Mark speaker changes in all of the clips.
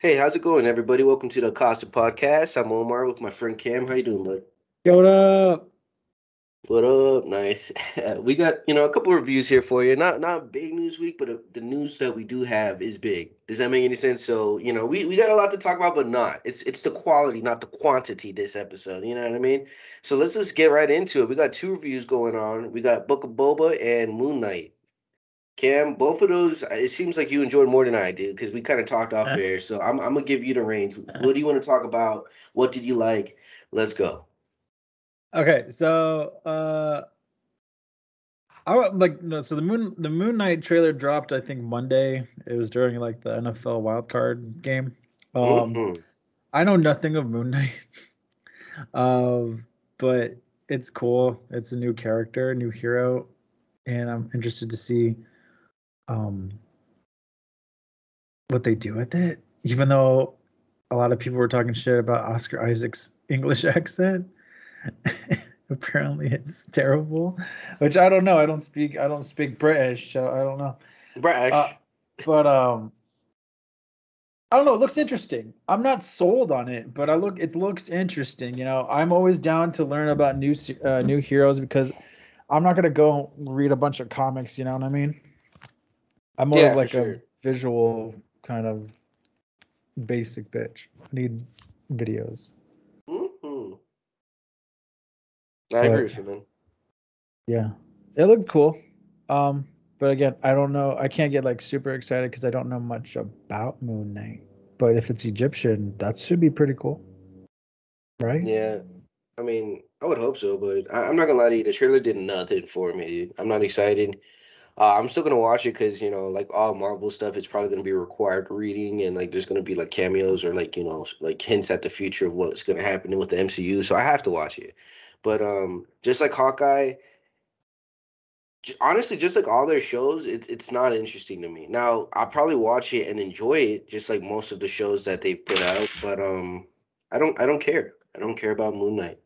Speaker 1: Hey, how's it going, everybody? Welcome to the Acosta Podcast. I'm Omar with my friend Cam. How you doing, bud?
Speaker 2: Yo, what up?
Speaker 1: What up? Nice. we got you know a couple reviews here for you. Not not big news week, but uh, the news that we do have is big. Does that make any sense? So you know we, we got a lot to talk about, but not. It's it's the quality, not the quantity. This episode, you know what I mean? So let's just get right into it. We got two reviews going on. We got Book of Boba and Moon Knight. Cam, both of those, it seems like you enjoyed more than I did because we kind of talked off air. So I'm, I'm gonna give you the reins. What do you want to talk about? What did you like? Let's go.
Speaker 2: Okay, so uh, I like no, so the moon the Moon Knight trailer dropped. I think Monday. It was during like the NFL wildcard game. Um, mm-hmm. I know nothing of Moon Knight, um, but it's cool. It's a new character, new hero, and I'm interested to see um, what they do with it. Even though a lot of people were talking shit about Oscar Isaac's English accent. Apparently it's terrible, which I don't know. I don't speak I don't speak British, so I don't know.
Speaker 1: British. Uh,
Speaker 2: but um I don't know, it looks interesting. I'm not sold on it, but I look it looks interesting, you know. I'm always down to learn about new uh, new heroes because I'm not going to go read a bunch of comics, you know what I mean? I'm more yeah, like sure. a visual kind of basic bitch. I need videos.
Speaker 1: Mm-hmm. I but, agree with you, man.
Speaker 2: Yeah, it looked cool. Um, but again, I don't know. I can't get like super excited because I don't know much about Moon Knight. But if it's Egyptian, that should be pretty cool, right?
Speaker 1: Yeah, I mean, I would hope so, but I, am not gonna lie to you. The trailer did nothing for me. I'm not excited. Uh, I'm still gonna watch it because you know, like all Marvel stuff, it's probably gonna be required reading, and like there's gonna be like cameos or like you know, like hints at the future of what's gonna happen with the MCU. So I have to watch it. But um, just like Hawkeye, honestly, just like all their shows, it, it's not interesting to me. Now I'll probably watch it and enjoy it, just like most of the shows that they've put out. But um, I don't, I don't care. I don't care about Moon Knight.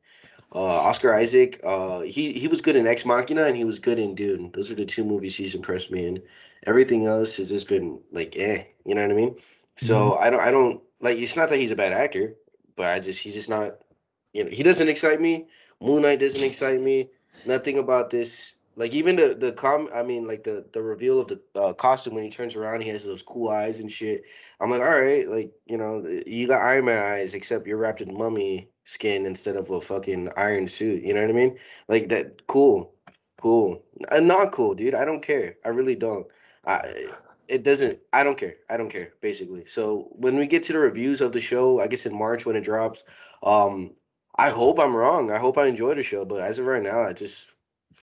Speaker 1: Uh, Oscar Isaac, uh, he he was good in Ex Machina and he was good in Dune. Those are the two movies he's impressed me in. Everything else has just been like, eh, you know what I mean? So mm-hmm. I don't, I don't like. It's not that he's a bad actor, but I just he's just not, you know, he doesn't excite me. Moon Knight doesn't excite me. Nothing about this. Like even the the com, I mean, like the the reveal of the uh, costume when he turns around, he has those cool eyes and shit. I'm like, all right, like you know, you got Iron Man eyes, except you're wrapped in mummy skin instead of a fucking iron suit. You know what I mean? Like that. Cool, cool. Uh, not cool, dude. I don't care. I really don't. I. It doesn't. I don't care. I don't care. Basically. So when we get to the reviews of the show, I guess in March when it drops, um, I hope I'm wrong. I hope I enjoy the show, but as of right now, I just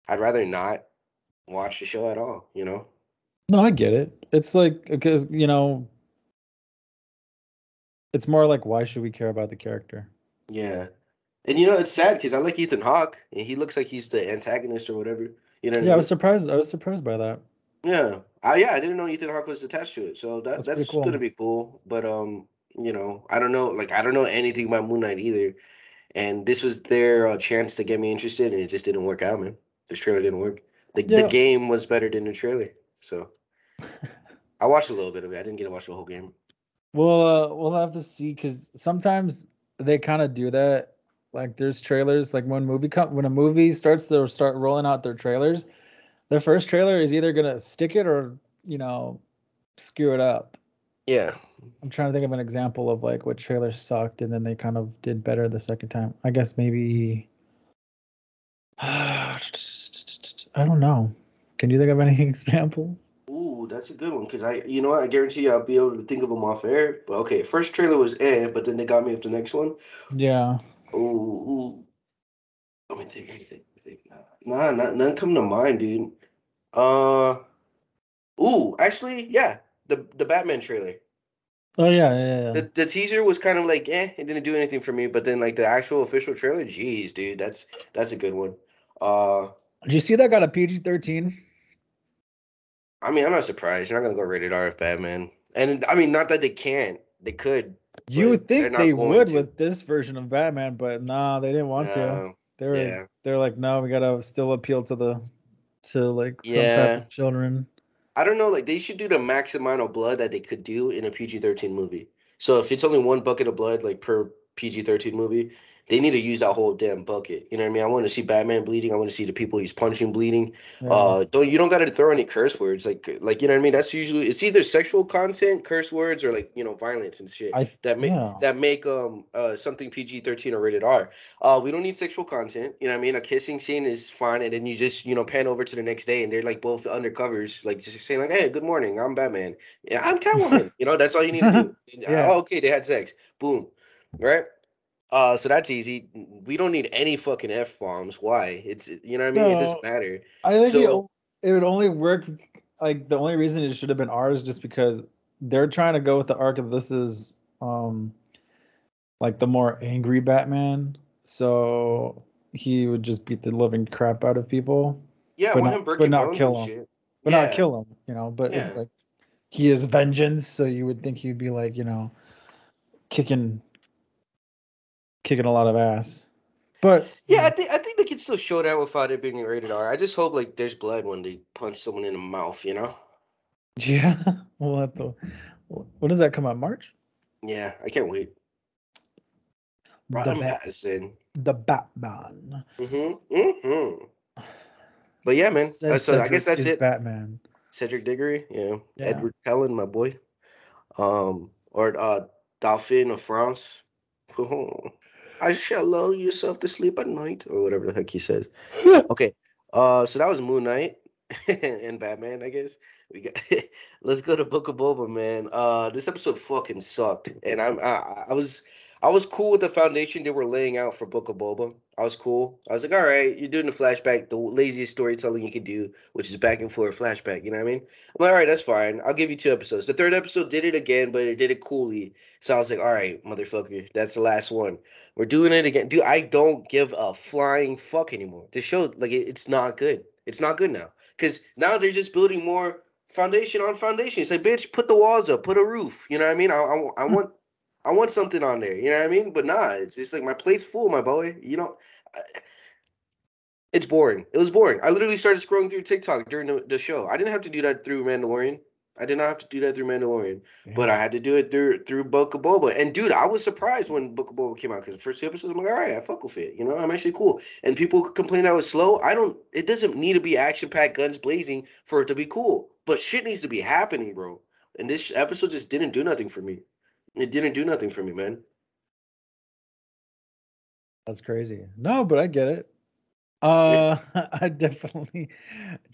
Speaker 1: I'd rather not watch the show at all. You know.
Speaker 2: No, I get it. It's like because you know, it's more like why should we care about the character?
Speaker 1: Yeah. And you know it's sad because I like Ethan Hawke and he looks like he's the antagonist or whatever. You know.
Speaker 2: Yeah, I, I was surprised. I was surprised by that.
Speaker 1: Yeah. I yeah I didn't know Ethan Hawke was attached to it, so that that's, that's cool. gonna be cool. But um, you know, I don't know. Like I don't know anything about Moon Knight either, and this was their uh, chance to get me interested, and it just didn't work out, man. This trailer didn't work. The yeah. the game was better than the trailer, so. I watched a little bit of it. I didn't get to watch the whole game.
Speaker 2: Well, uh, we'll have to see because sometimes they kind of do that. Like there's trailers, like when movie come when a movie starts to start rolling out their trailers, their first trailer is either gonna stick it or you know screw it up.
Speaker 1: Yeah.
Speaker 2: I'm trying to think of an example of like what trailer sucked and then they kind of did better the second time. I guess maybe I don't know. Can you think of any examples?
Speaker 1: Ooh, that's a good one because I, you know, what, I guarantee you I'll be able to think of them off air. But okay, first trailer was eh, but then they got me with the next one.
Speaker 2: Yeah.
Speaker 1: Ooh, ooh. Let me think. Let me think. Let me think. Nah, not, none come to mind, dude. Uh, ooh, actually, yeah, the the Batman trailer.
Speaker 2: Oh yeah, yeah, yeah.
Speaker 1: The the teaser was kind of like eh, it didn't do anything for me. But then like the actual official trailer, jeez, dude, that's that's a good one. Uh,
Speaker 2: did you see that got a PG thirteen?
Speaker 1: I mean, I'm not surprised. You're not gonna go rated R if Batman. And I mean, not that they can't. They could.
Speaker 2: You would think they would to. with this version of Batman, but nah, they didn't want to. They were yeah. they're like, no, we gotta still appeal to the to like yeah. children.
Speaker 1: I don't know, like they should do the max amount of blood that they could do in a PG thirteen movie. So if it's only one bucket of blood, like per PG thirteen movie, they need to use that whole damn bucket. You know what I mean? I want to see Batman bleeding. I want to see the people he's punching bleeding. Yeah. Uh, don't you don't got to throw any curse words like like you know what I mean? That's usually it's either sexual content, curse words, or like you know violence and shit I, that make yeah. that make um uh something PG thirteen or rated R. Uh, we don't need sexual content. You know what I mean? A kissing scene is fine, and then you just you know pan over to the next day, and they're like both undercovers, like just saying like, "Hey, good morning, I'm Batman. Yeah, I'm Catwoman." you know, that's all you need to do. yeah. Oh, okay, they had sex. Boom. Right uh, so that's easy. We don't need any fucking f bombs. Why? It's you know what I mean. No, it doesn't matter.
Speaker 2: I think so, it, it would only work. Like the only reason it should have been ours just because they're trying to go with the arc of this is um like the more angry Batman. So he would just beat the living crap out of people.
Speaker 1: Yeah,
Speaker 2: but not, but not kill him. Shit. But yeah. not kill him. You know. But yeah. it's like he is vengeance. So you would think he'd be like you know kicking kicking a lot of ass. But
Speaker 1: yeah, I think I think they can still show that without it being rated R. I just hope like there's blood when they punch someone in the mouth, you know?
Speaker 2: Yeah, we'll have to. When does that come out? March?
Speaker 1: Yeah, I can't wait.
Speaker 2: Robert Pattinson. The Batman.
Speaker 1: Mm-hmm. Mm-hmm. But yeah, man. Uh, so I guess that's it.
Speaker 2: Batman.
Speaker 1: Cedric Diggory, yeah. yeah. Edward Cullen, my boy. Um, or uh, Dauphin of France. I shall lull yourself to sleep at night, or whatever the heck he says. okay, uh, so that was Moon Knight and Batman, I guess. We got. let's go to Book of Boba, man. Uh, this episode fucking sucked, and I'm I, I was I was cool with the foundation they were laying out for Book of Boba. I was cool. I was like, all right, you're doing the flashback, the laziest storytelling you can do, which is back and forth flashback. You know what I mean? I'm like, all right, that's fine. I'll give you two episodes. The third episode did it again, but it did it coolly. So I was like, all right, motherfucker, that's the last one. We're doing it again. Dude, I don't give a flying fuck anymore. The show, like, it, it's not good. It's not good now. Because now they're just building more foundation on foundation. It's like, bitch, put the walls up, put a roof. You know what I mean? I, I, I want I want something on there. You know what I mean? But nah, it's just like my plate's full, my boy. You know, it's boring. It was boring. I literally started scrolling through TikTok during the, the show. I didn't have to do that through Mandalorian. I did not have to do that through Mandalorian, but I had to do it through through Book of Boba. And dude, I was surprised when Book of Boba came out because the first two episodes, I'm like, all right, I fuck with it. You know, I'm actually cool. And people complain that was slow. I don't. It doesn't need to be action packed, guns blazing for it to be cool. But shit needs to be happening, bro. And this episode just didn't do nothing for me. It didn't do nothing for me, man.
Speaker 2: That's crazy. No, but I get it. Uh I definitely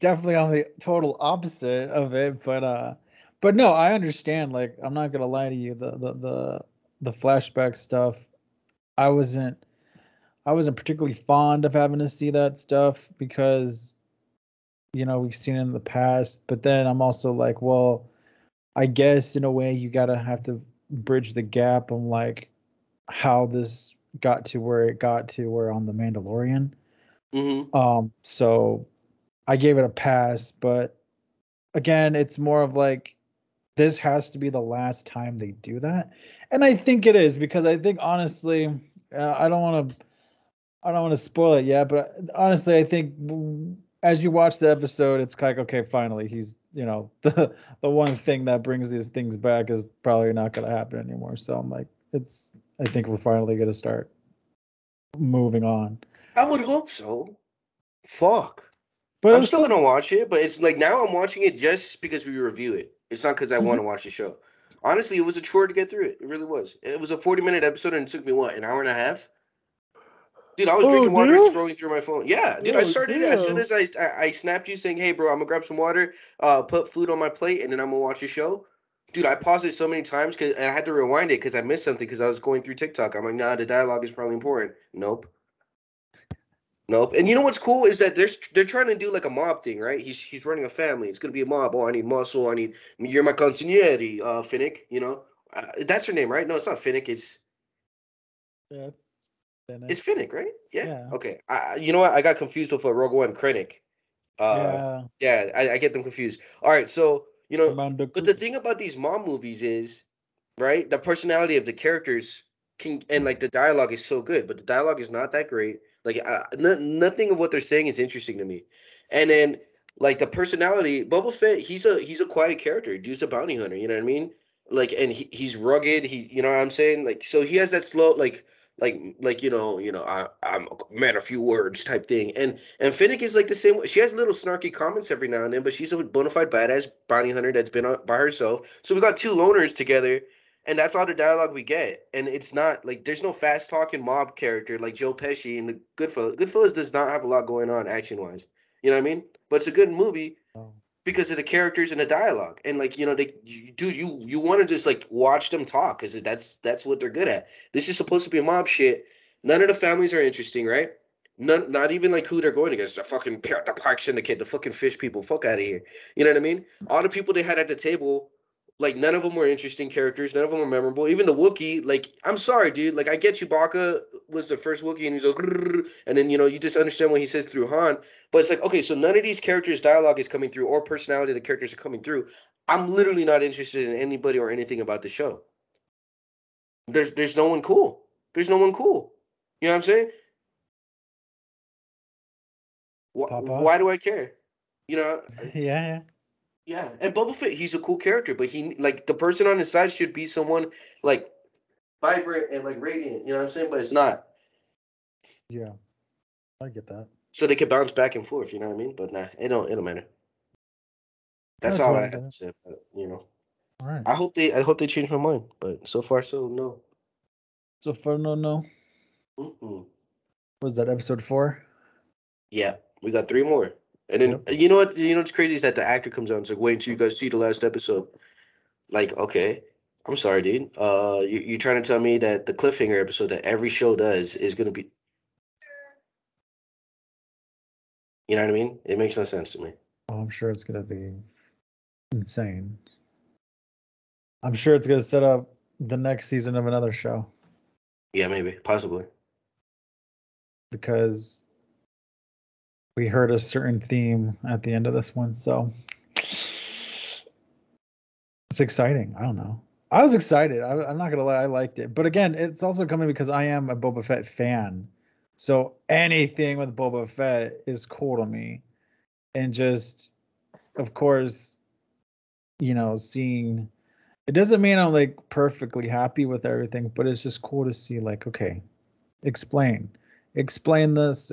Speaker 2: definitely on the total opposite of it, but uh but no, I understand like I'm not going to lie to you the the the the flashback stuff I wasn't I wasn't particularly fond of having to see that stuff because you know, we've seen it in the past, but then I'm also like, well, I guess in a way you got to have to bridge the gap on like how this got to where it got to where on the Mandalorian. Mm-hmm. Um, so I gave it a pass, but again, it's more of like this has to be the last time they do that, and I think it is because I think honestly, uh, I don't want to, I don't want to spoil it yet, but honestly, I think as you watch the episode, it's like okay, finally he's you know the the one thing that brings these things back is probably not going to happen anymore. So I'm like, it's I think we're finally going to start moving on.
Speaker 1: I would hope so. Fuck. But I'm still gonna watch it, but it's like now I'm watching it just because we review it. It's not because I mm-hmm. want to watch the show. Honestly, it was a chore to get through it. It really was. It was a 40 minute episode and it took me what an hour and a half. Dude, I was oh, drinking water and scrolling through my phone. Yeah, dude, oh, I started damn. as soon as I, I, I snapped you saying, "Hey, bro, I'm gonna grab some water, uh, put food on my plate, and then I'm gonna watch your show." Dude, I paused it so many times because I had to rewind it because I missed something because I was going through TikTok. I'm like, nah, the dialogue is probably important. Nope. Nope. And you know what's cool is that they're they're trying to do like a mob thing, right? He's he's running a family. It's gonna be a mob. Oh, I need muscle. I need you're my consigliere, uh, Fennec. You know, uh, that's her name, right? No, it's not Fennec. It's yeah, Fennec. It's Fennec, right? Yeah. yeah. Okay. I, you know what? I got confused with a Rogue One Krennic. Uh, yeah. Yeah, I, I, get them confused. All right, so you know, but the thing about these mom movies is, right? The personality of the characters can and like the dialogue is so good, but the dialogue is not that great. Like, uh, n- nothing of what they're saying is interesting to me. And then like the personality, Boba Fett, he's a he's a quiet character. Dude's a bounty hunter. You know what I mean? like and he, he's rugged he you know what i'm saying like so he has that slow like like like you know you know I, i'm a man of few words type thing. And and Fennec is like the same she has little snarky comments every now and then but she's a bona fide badass bounty hunter that's been by herself. So we got two loners together and that's all the dialogue we get. And it's not like there's no fast talking mob character like joe pesci in the goodfellas. Goodfellas does not have a lot going on action wise you know what i mean? But it's a good movie.
Speaker 2: Oh.
Speaker 1: Because of the characters and the dialogue. And like you know they you, dude you you want to just like watch them talk because that's that's what they're good at. This is supposed to be mob shit. None of the families are interesting right? None, not even like who they're going against. The fucking the Pyke syndicate the fucking fish people. Fuck out of here. You know what i mean? All the people they had at the table like none of them were interesting characters. None of them were memorable. Even the Wookiee like i'm sorry dude. Like i get Chewbacca was the first Wookiee and he's like and then you know you just understand what he says through Han but it's like, okay, so none of these characters' dialogue is coming through or personality of the characters are coming through. I'm literally not interested in anybody or anything about the show. There's there's no one cool. There's no one cool. You know what I'm saying? Why, why do I care? You know,
Speaker 2: yeah, yeah.
Speaker 1: yeah. And Boba Fett, he's a cool character, but he like the person on his side should be someone like vibrant and like radiant. You know what I'm saying? But it's not.
Speaker 2: Yeah. I get that.
Speaker 1: So they could bounce back and forth. You know what I mean? But nah, it don't. It don't matter. That's
Speaker 2: I
Speaker 1: all I have to say. You know.
Speaker 2: All right.
Speaker 1: I hope they I hope they change my mind, but so far so no.
Speaker 2: So far, no, no.
Speaker 1: Mm-mm.
Speaker 2: Was that episode four?
Speaker 1: Yeah, we got three more, and then
Speaker 2: Yep.
Speaker 1: you know what? You know what's crazy is that the actor comes on. It's like, wait until you guys see the last episode. Like, okay, I'm sorry, dude. Uh, you you trying to tell me that the cliffhanger episode that every show does is gonna be? You know what I mean? It makes no sense to me.
Speaker 2: Oh, I'm sure it's gonna be insane. I'm sure it's gonna set up the next season of another show
Speaker 1: Yeah, maybe, possibly.
Speaker 2: because we heard a certain theme at the end of this one, so it's exciting. I don't know. I was excited. I, I'm not gonna lie, I liked it. But again, it's also coming because I am a Boba Fett fan. So anything with Boba Fett is cool to me. And just, of course, you know, seeing it doesn't mean I'm like perfectly happy with everything, but it's just cool to see, like, okay, explain, explain this,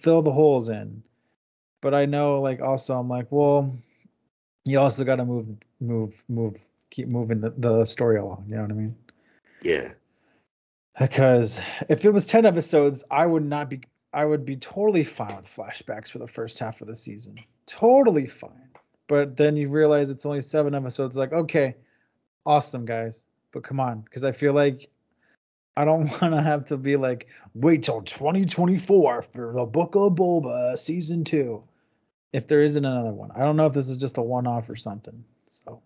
Speaker 2: fill the holes in. But I know, like, also, I'm like, well, you also got to move, move, move, keep moving the, the story along. You know what I mean?
Speaker 1: Yeah,
Speaker 2: Because if it was 10 episodes, I would not be, I would be totally fine with flashbacks for the first half of the season. Totally fine. But then you realize it's only seven episodes. Like, okay, awesome, guys. But come on. Because I feel like I don't want to have to be like, wait till 2024 for the Book of Boba season two. If there isn't another one, I don't know if this is just a one off or something. So,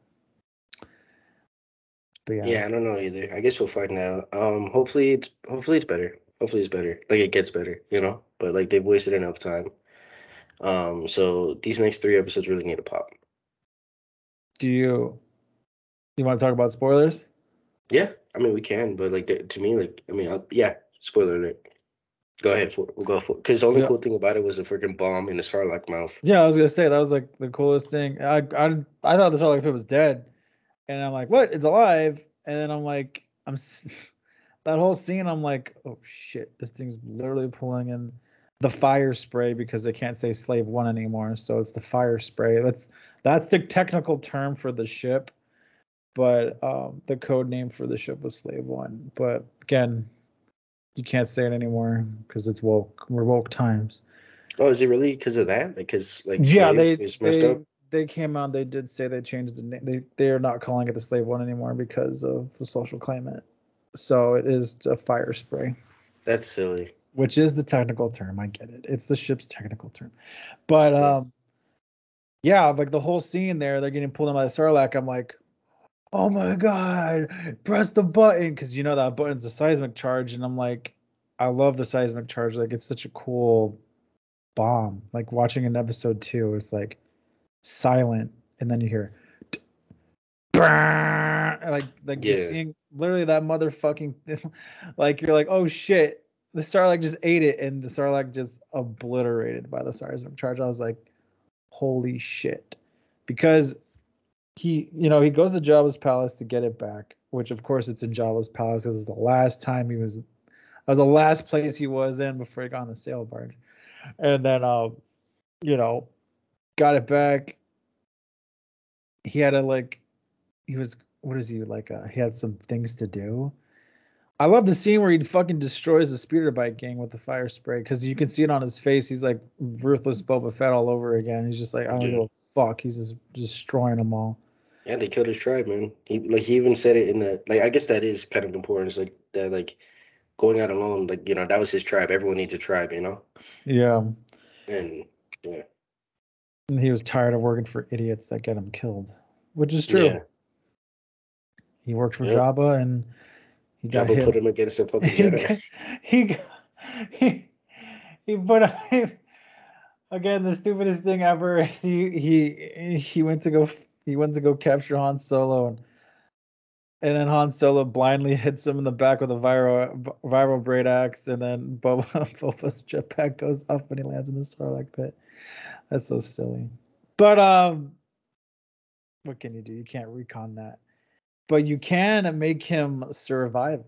Speaker 2: but yeah.
Speaker 1: yeah. I don't know either. I guess we'll find out. Um, hopefully it's hopefully it's better. Hopefully it's better. Like it gets better, you know. But like they've wasted enough time. Um, so these next three episodes really need to pop.
Speaker 2: do you you want to talk about spoilers
Speaker 1: Yeah, I mean we can, but like to me, like I mean, I'll, yeah. Spoiler alert. Go ahead for we'll go for because the only
Speaker 2: Yeah.
Speaker 1: cool thing about it was the freaking bomb in the Sarlacc mouth.
Speaker 2: yeah i was gonna say that was like the coolest thing i i, I thought the Sarlacc pit was dead and i'm like what? It's alive. And then i'm like i'm that whole scene i'm like oh shit. This thing's literally pulling in the fire spray because they can't say slave one anymore. So it's the fire spray. That's that's the technical term for the ship but um the code name for the ship was slave one. But again you can't say it anymore because it's woke we're woke times.
Speaker 1: Oh, is it really because of that? Like, because like
Speaker 2: yeah,
Speaker 1: slave
Speaker 2: they
Speaker 1: is messed
Speaker 2: they,
Speaker 1: up.
Speaker 2: They came out. They did say they changed the name. They they are not calling it the slave one anymore because of the social climate. So it is a fire spray,
Speaker 1: That's silly.
Speaker 2: which is the technical term. I get it. It's the ship's technical term, but
Speaker 1: Yeah.
Speaker 2: um, yeah, like the whole scene there, they're getting pulled in by the Sarlacc. I'm like, oh my god, press the button because you know that button's a seismic charge, and I'm like, I love the seismic charge. Like it's such a cool bomb. Like watching an episode two, it's like silent, and then you hear like like you're
Speaker 1: Yeah.
Speaker 2: seeing literally that motherfucking like you're like oh shit the Sarlacc just ate it and the Sarlacc just obliterated by the seismic charge. I was like holy shit because he, you know, he goes to Jabba's palace to get it back, which of course it's in Jabba's palace because it's the last time he was, that was the last place he was in before he got on the sail barge, and then, um, you know, got it back. He had to like, he was what is he like? Uh, he had some things to do. I love the scene where he fucking destroys the speeder bike gang with the fire spray because you can see it on his face. He's like ruthless Boba Fett all over again. He's just like, I don't give a fuck. He's just destroying them all.
Speaker 1: Yeah, they killed his tribe, man. He like he even said it in the like I guess that is kind of important. It's like that like going out alone, like you know, that was his tribe. Everyone needs a tribe, you know?
Speaker 2: Yeah.
Speaker 1: And yeah.
Speaker 2: And he was tired of working for idiots that get him killed, which is true.
Speaker 1: Yeah.
Speaker 2: He worked for
Speaker 1: Yep.
Speaker 2: Jabba and he got
Speaker 1: Jabba
Speaker 2: hit.
Speaker 1: put him against a fucking
Speaker 2: he,
Speaker 1: Jedi.
Speaker 2: he, got- he, he put him, again the stupidest thing ever is he he he went to go he went to go capture Han Solo and and then Han Solo blindly hits him in the back with a viral viral braid axe and then Boba Boba's jetpack goes up and he lands in the Sarlacc pit. That's so silly. But um what can you do? You can't retcon that. But you can make him survive.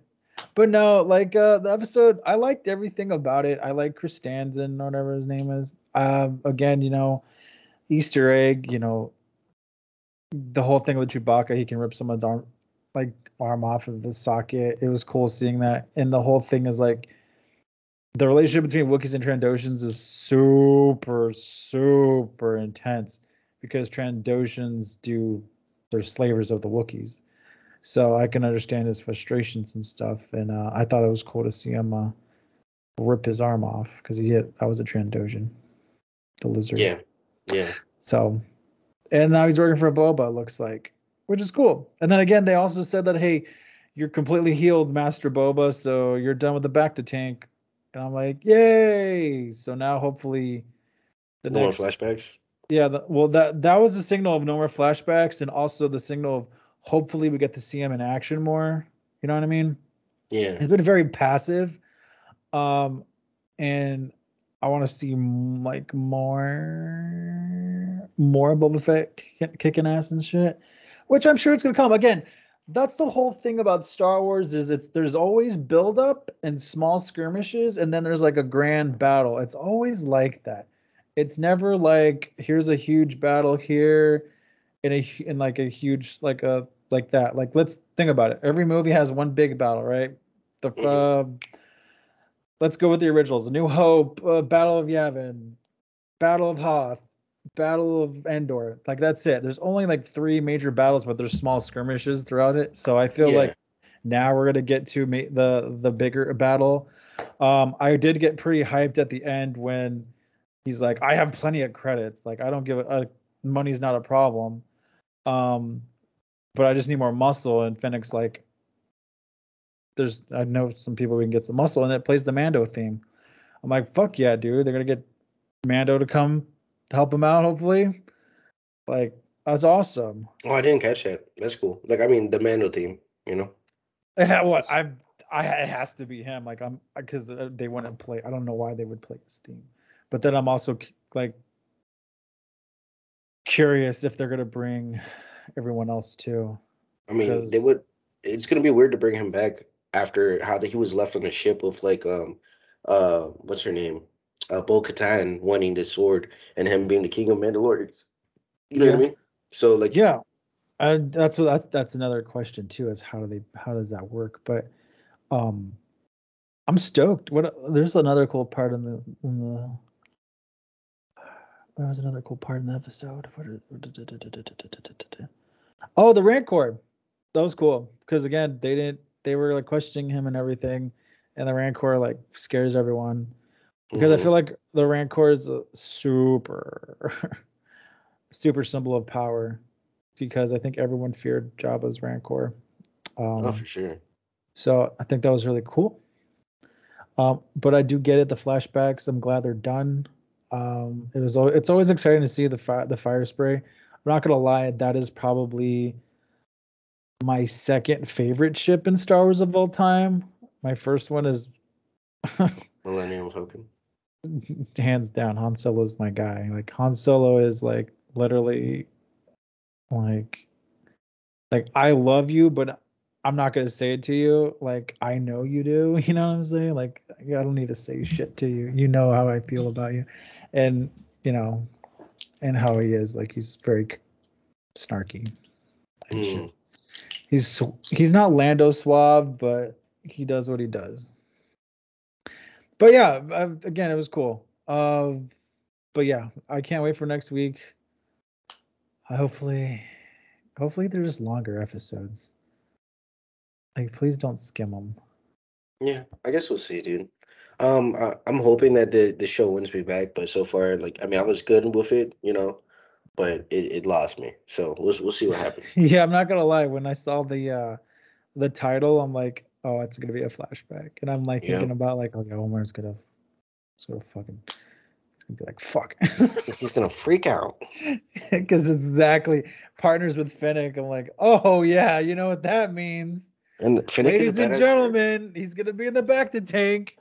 Speaker 2: But no, like uh the episode, I liked everything about it. I like Chris or whatever his name is. Um, again, you know, Easter egg, you know, the whole thing with Chewbacca, he can rip someone's arm like arm off of the socket. It was cool seeing that. And the whole thing is like the relationship between Wookiees and Trandoshans is super, super intense because Trandoshans do they're slavers of the Wookiees. So I can understand his frustrations and stuff. And uh, I thought it was cool to see him uh, rip his arm off because he hit that was a Trandoshan, the lizard.
Speaker 1: Yeah. Yeah.
Speaker 2: So, and now he's working for Boba. it Looks like, which is cool. And then again, they also said that hey, you're completely healed, Master Boba. So you're done with the bacta tank. And I'm like, yay! So now hopefully, the
Speaker 1: No more
Speaker 2: next
Speaker 1: flashbacks.
Speaker 2: yeah, the, well that that was the signal of no more flashbacks, and also the signal of hopefully we get to see him in action more. You know what I mean?
Speaker 1: Yeah.
Speaker 2: He's been very passive, um, and I want to see like more more Boba Fett kick- kicking ass and shit, which I'm sure it's gonna come again. That's the whole thing about Star Wars is it's there's always build up and small skirmishes, and then there's like a grand battle. It's always like that. It's never like here's a huge battle here, in a in like a huge like a like that. Like let's think about it. Every movie has one big battle, right? The uh, let's go with the originals: A New Hope, uh, Battle of Yavin, Battle of Hoth, Battle of Endor. Like that's it. There's only like three major battles, but there's small skirmishes throughout it. So I feel
Speaker 1: Yeah.
Speaker 2: like now we're gonna get to ma- the the bigger battle. Um, I did get pretty hyped at the end when he's like, "I have plenty of credits. Like I don't give a, uh, money's not a problem." Um, but I just need more muscle. And Fennec's like, "There's I know some people we can get some muscle," and it plays the Mando theme. I'm like, "Fuck yeah, dude! They're gonna get Mando to come help him out, hopefully." Like that's awesome.
Speaker 1: Oh, I didn't catch that. That's cool. Like I mean, the Mando team, You know.
Speaker 2: Yeah, what I I it has to be him. Like I'm because they wouldn't play. I don't know why they would play this theme, but then I'm also like curious if they're gonna bring everyone else too.
Speaker 1: I mean, they would. It's gonna be weird to bring him back after how the, he was left on the ship with like um, uh, what's her name, uh, Bo Katan wanting this sword and him being the king of Mandalorians. You know what I mean? So like,
Speaker 2: Yeah, and that's what that's that's another question too. Is how do they how does that work? But um, I'm stoked. What there's another cool part in the in the. There was another cool part in the episode. Oh, the Rancor. That was cool because again, they didn't. They were like questioning him and everything, and the Rancor like scares everyone because I feel like the Rancor is a super, super symbol of power. Because I think everyone feared Jabba's Rancor. Um,
Speaker 1: oh for sure.
Speaker 2: so I think that was really cool. Um, but I do get it. The flashbacks. I'm glad they're done. Um, it was. It's always exciting to see the fire. The fire spray. I'm not gonna lie. That is probably my second favorite ship in Star Wars of all time. My first one is
Speaker 1: Millennium Falcon.
Speaker 2: Hands down. Han Solo's my guy. Like Han Solo is like literally like like I love you, but I'm not gonna say it to you. Like I know you do. You know what I'm saying? Like I don't need to say shit to you. You know how I feel about you, and you know, and how he is. Like he's very snarky.
Speaker 1: Mm.
Speaker 2: He's he's not Lando suave, but he does what he does. But yeah, uh, again, it was cool. Uh, but yeah, I can't wait for next week. I hopefully, hopefully they're just longer episodes. Like, please don't skim them.
Speaker 1: Yeah, I guess we'll see, dude. Um, I, I'm hoping that the the show wins me back, but so far, like, I mean, I was good with it, you know, but it, it lost me. So we'll we'll see what happens.
Speaker 2: yeah, I'm not gonna lie. When I saw the uh the title, I'm like, oh, it's gonna be a flashback, and I'm like
Speaker 1: Yeah.
Speaker 2: thinking about like, okay, Omar's gonna sort of fucking, it's gonna be like, fuck.
Speaker 1: He's gonna freak out.
Speaker 2: because it's exactly partners with Fennec. I'm like, oh yeah, you know what that means.
Speaker 1: And Fennec is a
Speaker 2: Ladies and gentlemen, he's gonna be in the bacta tank.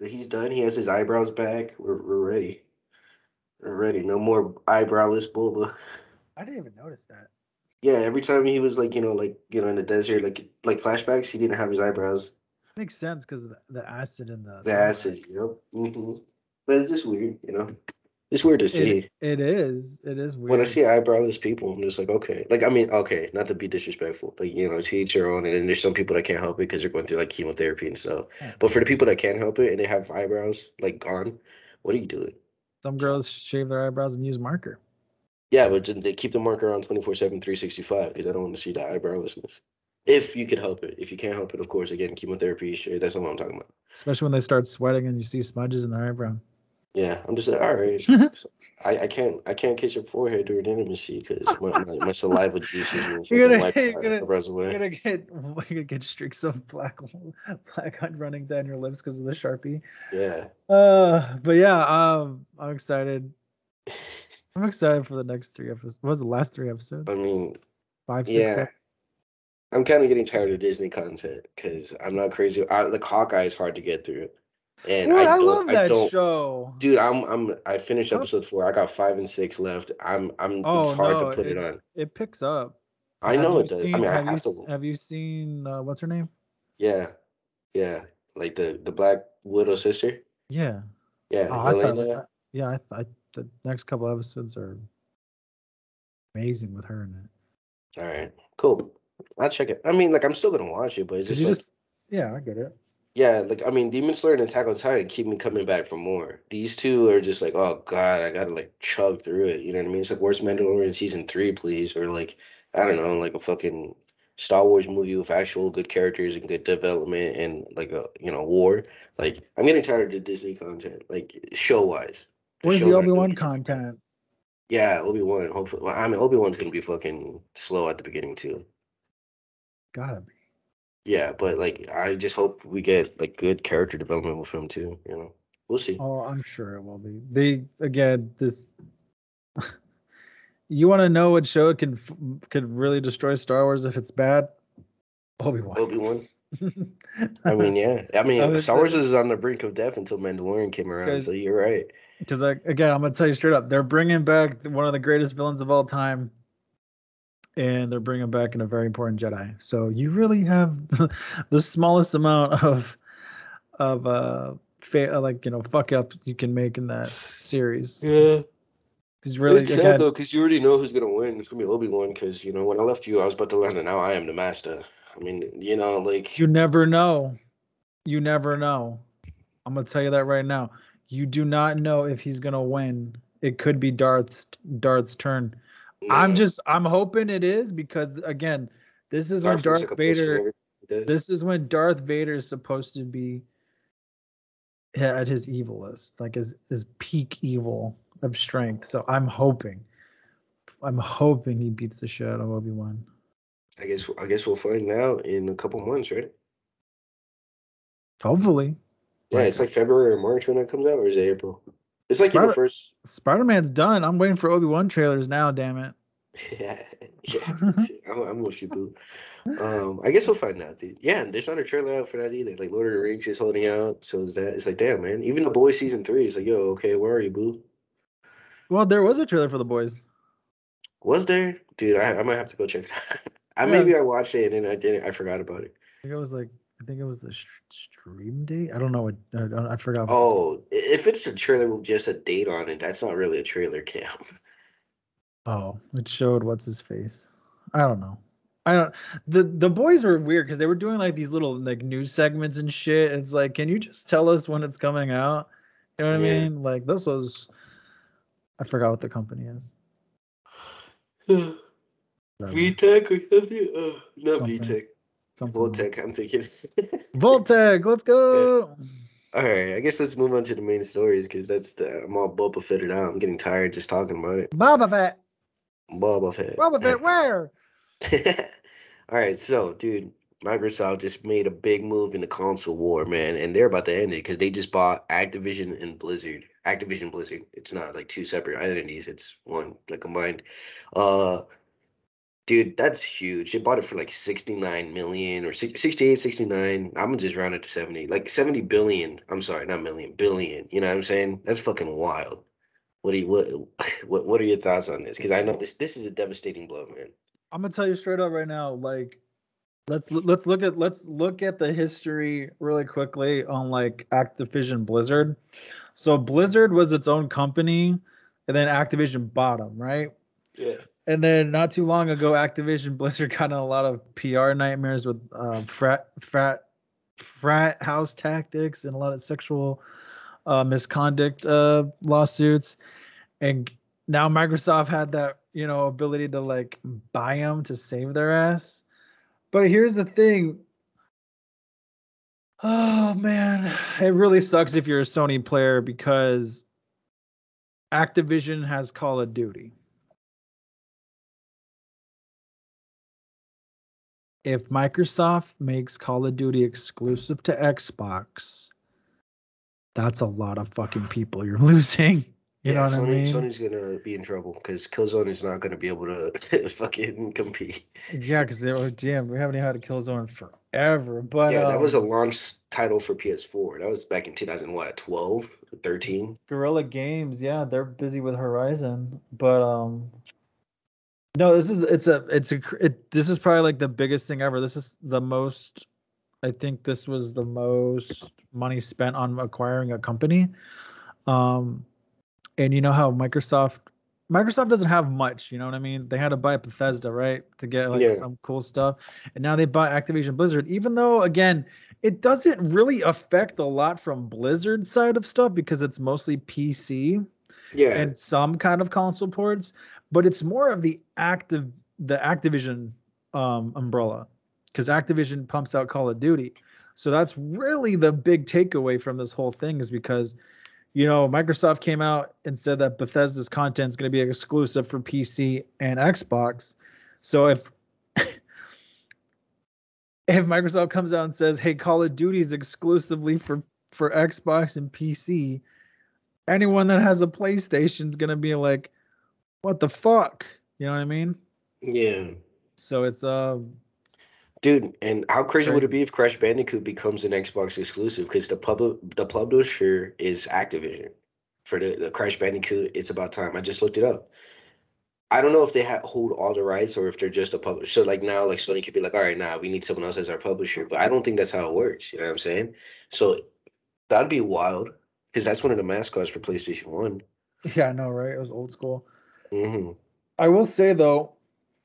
Speaker 1: He's done. He has his eyebrows back. We're we're ready. We're ready. No more eyebrowless Bulba.
Speaker 2: I didn't even notice that.
Speaker 1: Yeah, every time he was like, you know, like you know, in the desert, like like flashbacks, he didn't have his eyebrows.
Speaker 2: Makes sense because the, the acid in the
Speaker 1: The acid, yep. hmm But it's just weird, you know. It's weird to see.
Speaker 2: It, it is. It is weird.
Speaker 1: When I see eyebrowless people, I'm just like, okay. Like, I mean, okay, not to be disrespectful. Like, you know, to each their own. And then there's some people that can't help it because they're going through like chemotherapy and stuff.
Speaker 2: Yeah.
Speaker 1: But for the people that can't help it and they have eyebrows like gone, what are you doing?
Speaker 2: Some girls shave their eyebrows and use marker.
Speaker 1: Yeah, but they keep the marker on 24 7, 365 because I don't want to see the eyebrowlessness. If you could help it. If you can't help it, of course, again, chemotherapy, shit, that's not what I'm talking about.
Speaker 2: Especially when they start sweating and you see smudges in their eyebrow.
Speaker 1: Yeah, I'm just like, all right. So, I, I can't I can't kiss your forehead during intimacy because my, my, my saliva juices will
Speaker 2: You're gonna-
Speaker 1: wipe
Speaker 2: you're gonna-
Speaker 1: away.
Speaker 2: You're gonna get you're gonna get streaks of black black on running down your lips because of the sharpie.
Speaker 1: Yeah.
Speaker 2: Uh, but yeah, um, I'm excited. I'm excited for the next three episodes. What was the last three episodes?
Speaker 1: I mean,
Speaker 2: Five, six,
Speaker 1: yeah.
Speaker 2: seven?
Speaker 1: I'm kind of getting tired of Disney content because I'm not crazy. I, like Hawkeye is hard to get through, and
Speaker 2: Dude,
Speaker 1: I
Speaker 2: I, love
Speaker 1: I
Speaker 2: that
Speaker 1: don't.
Speaker 2: show.
Speaker 1: Dude, I'm. I'm. I finished episode four. I got five and six left. I'm. I'm.
Speaker 2: Oh,
Speaker 1: it's hard
Speaker 2: no,
Speaker 1: to put it, on.
Speaker 2: It picks up.
Speaker 1: I
Speaker 2: Have
Speaker 1: know it does.
Speaker 2: Seen,
Speaker 1: I mean, I
Speaker 2: have, you,
Speaker 1: to.
Speaker 2: have you seen uh, what's her name?
Speaker 1: Yeah, yeah. Like the the Black Widow sister.
Speaker 2: Yeah.
Speaker 1: Yeah,
Speaker 2: Oh, I thought,
Speaker 1: Elena.
Speaker 2: uh, yeah, I, I, the next couple episodes are amazing with her in it.
Speaker 1: All right, cool. I'll check it. I mean, like I'm still gonna watch it, but it's just like
Speaker 2: just, yeah, I get it.
Speaker 1: Yeah, like I mean, Demon Slayer and Attack on Titan keep me coming back for more. These two are just like, oh god, I gotta like chug through it. You know what I mean? It's like, where's Mandalorian season three, please? Or like, I don't know, like a fucking Star Wars movie with actual good characters and good development and like a you know war. Like, I'm getting tired of the Disney content, like show wise.
Speaker 2: Where's the Obi Wan content?
Speaker 1: Yeah, Obi Wan. Hopefully, well, I mean, Obi Wan's gonna be fucking slow at the beginning too.
Speaker 2: Gotta be.
Speaker 1: Yeah, but like, I just hope we get like good character development with him too. You know, we'll see.
Speaker 2: Oh, I'm sure it will be. They again, this. you want to know what show can could really destroy Star Wars if it's bad? Obi Wan.
Speaker 1: Obi Wan. I mean, yeah. I mean, Star Wars was on the brink of death until Mandalorian came around. So you're right.
Speaker 2: Because like again, I'm gonna tell you straight up, they're bringing back one of the greatest villains of all time, and they're bringing back in a very important Jedi. So you really have the, the smallest amount of of uh, fa- uh, like you know fuck up you can make in that series.
Speaker 1: Yeah.
Speaker 2: Because really,
Speaker 1: it's
Speaker 2: again,
Speaker 1: sad though, because you already know who's gonna win. It's gonna be Obi Wan. Because you know when I left you, I was about to learn, and now I am the master. I mean, you know, like
Speaker 2: you never know. You never know. I'm gonna tell you that right now. You do not know if he's gonna win. It could be Darth's Darth's turn. I'm just I'm hoping it is because again, this is when
Speaker 1: Darth looks
Speaker 2: Darth
Speaker 1: like a pussy and
Speaker 2: Vader
Speaker 1: everything he does.
Speaker 2: this is when Darth Vader is supposed to be at his evilest, like his his peak evil of strength. So I'm hoping, I'm hoping he beats the shit out of Obi Wan.
Speaker 1: I guess I guess we'll find out in a couple months, right?
Speaker 2: Hopefully,
Speaker 1: Yeah, it's like February or March when that comes out, or is it April? It's like in the
Speaker 2: Spider-
Speaker 1: first.
Speaker 2: Spider Man's done. I'm waiting for Obi Wan trailers now. Damn it.
Speaker 1: Yeah, yeah. I'm, I'm with you, boo. Um, I guess we'll find out, dude. Yeah, and there's not a trailer out for that either. Like Lord of the Rings is holding out, so is that? It's like, damn, man. Even the boys season three is like, yo, okay, where are you, boo?
Speaker 2: Well, there was a trailer for the boys.
Speaker 1: Was there, dude? I, I might have to go check it out. I
Speaker 2: Yeah.
Speaker 1: maybe I watched it and then I didn't. I forgot about it.
Speaker 2: I think it was like I think it was a sh- stream date. I don't know what I, I- I forgot.
Speaker 1: Oh, if it's a trailer with just a date on it, that's not really a trailer cam.
Speaker 2: Oh, it showed what's his face. I don't know. I don't. The the boys were weird because they were doing like these little like news segments and shit. It's like, can you just tell us when it's coming out? You know what I mean? Like this was. I forgot what the company is.
Speaker 1: VTech or something? Uh, not. VTech.
Speaker 2: Something like-
Speaker 1: I'm thinking.
Speaker 2: Voltec, let's go.
Speaker 1: All right, I guess let's move on to the main stories because that's the I'm all Boba Fetted out. I'm getting tired just talking about it.
Speaker 2: Boba Fett.
Speaker 1: Boba Fett.
Speaker 2: Boba Fett, where?
Speaker 1: all right, so dude, Microsoft just made a big move in the console war, man, and they're about to end it because they just bought Activision and Blizzard. Activision Blizzard. It's not like two separate entities. It's one like combined. Uh, dude, that's huge. They bought it for like 69 million or six- 68, 69. I'm gonna just round it to 70, like 70 billion. I'm sorry, not million, billion. You know what I'm saying? That's fucking wild. What do you what what what are your thoughts on this? Because I know this this is a devastating blow, man.
Speaker 2: I'm gonna tell you straight up right now. Like, let's let's look at let's look at the history really quickly on like Activision Blizzard. So Blizzard was its own company, and then Activision bought them, right?
Speaker 1: Yeah.
Speaker 2: And then not too long ago, Activision Blizzard got in a lot of PR nightmares with uh, frat frat frat house tactics and a lot of sexual uh, misconduct uh, lawsuits. And now Microsoft had that you know ability to like buy them to save their ass. But here's the thing. Oh man, it really sucks if you're a Sony player because Activision has Call of Duty. If Microsoft makes Call of Duty exclusive to Xbox, that's a lot of fucking people you're losing. You know what
Speaker 1: Sony,
Speaker 2: I mean?
Speaker 1: Sony's gonna be in trouble because Killzone is not gonna be able to fucking compete.
Speaker 2: Yeah, because they were damn, we haven't had a Killzone forever. But
Speaker 1: yeah, that was a
Speaker 2: um,
Speaker 1: launch title for PS4. That was back in 2000, what, 12, 13?
Speaker 2: Guerrilla Games, yeah, they're busy with Horizon, but um, no, this is it's a it's a it, this is probably like the biggest thing ever. This is the most, I think this was the most money spent on acquiring a company, um, and you know how Microsoft Microsoft doesn't have much, you know what I mean? They had to buy Bethesda, right, to get like
Speaker 1: Yeah.
Speaker 2: some cool stuff, and now they bought Activision Blizzard. Even though, again, it doesn't really affect a lot from Blizzard side of stuff because it's mostly PC
Speaker 1: Yeah,
Speaker 2: and some kind of console ports, but it's more of the active the Activision um, umbrella because Activision pumps out Call of Duty. So that's really the big takeaway from this whole thing is because you know Microsoft came out and said that Bethesda's content is going to be exclusive for PC and Xbox. So if if Microsoft comes out and says, "Hey, Call of Duty is exclusively for for Xbox and PC," anyone that has a PlayStation is gonna be like, "What the fuck?" You know what I mean?
Speaker 1: yeah.
Speaker 2: So it's uh,
Speaker 1: Dude, and how crazy would it be if Crash Bandicoot becomes an Xbox exclusive? Because the public, the publisher is Activision. For the, the Crash Bandicoot, it's about time. I just looked it up. I don't know if they ha- hold all the rights or if they're just a publisher. So like now, like Sony could be like, all right, now we need someone else as our publisher. But I don't think that's how it works. You know what I'm saying? So that'd be wild because that's one of the mascots for PlayStation One.
Speaker 2: yeah, I know, right? It was old school.
Speaker 1: Hmm
Speaker 2: I will say though,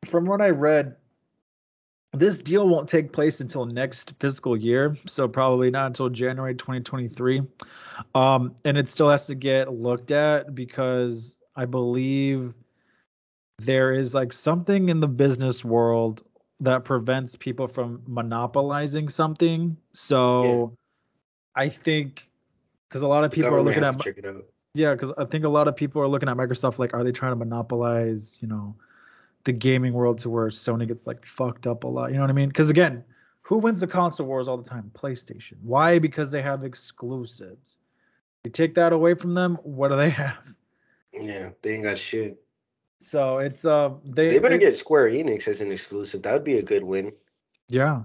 Speaker 2: from what I read, this deal won't take place until next fiscal year, so probably not until January 2023. Um, and it still has to get looked at because I believe there is like something in the business world that prevents people from monopolizing something. So I think because a lot of people are looking at
Speaker 1: check it out.
Speaker 2: Yeah, because I think a lot of people are looking at Microsoft like, are they trying to monopolize, you know, the gaming world to where Sony gets like fucked up a lot? You know what I mean? Because again, who wins the console wars all the time? PlayStation. Why? Because they have exclusives. You take that away from them, what do they have?
Speaker 1: Yeah, they ain't got shit.
Speaker 2: So it's uh they
Speaker 1: They better get Square Enix as an exclusive. That would be a good win.
Speaker 2: yeah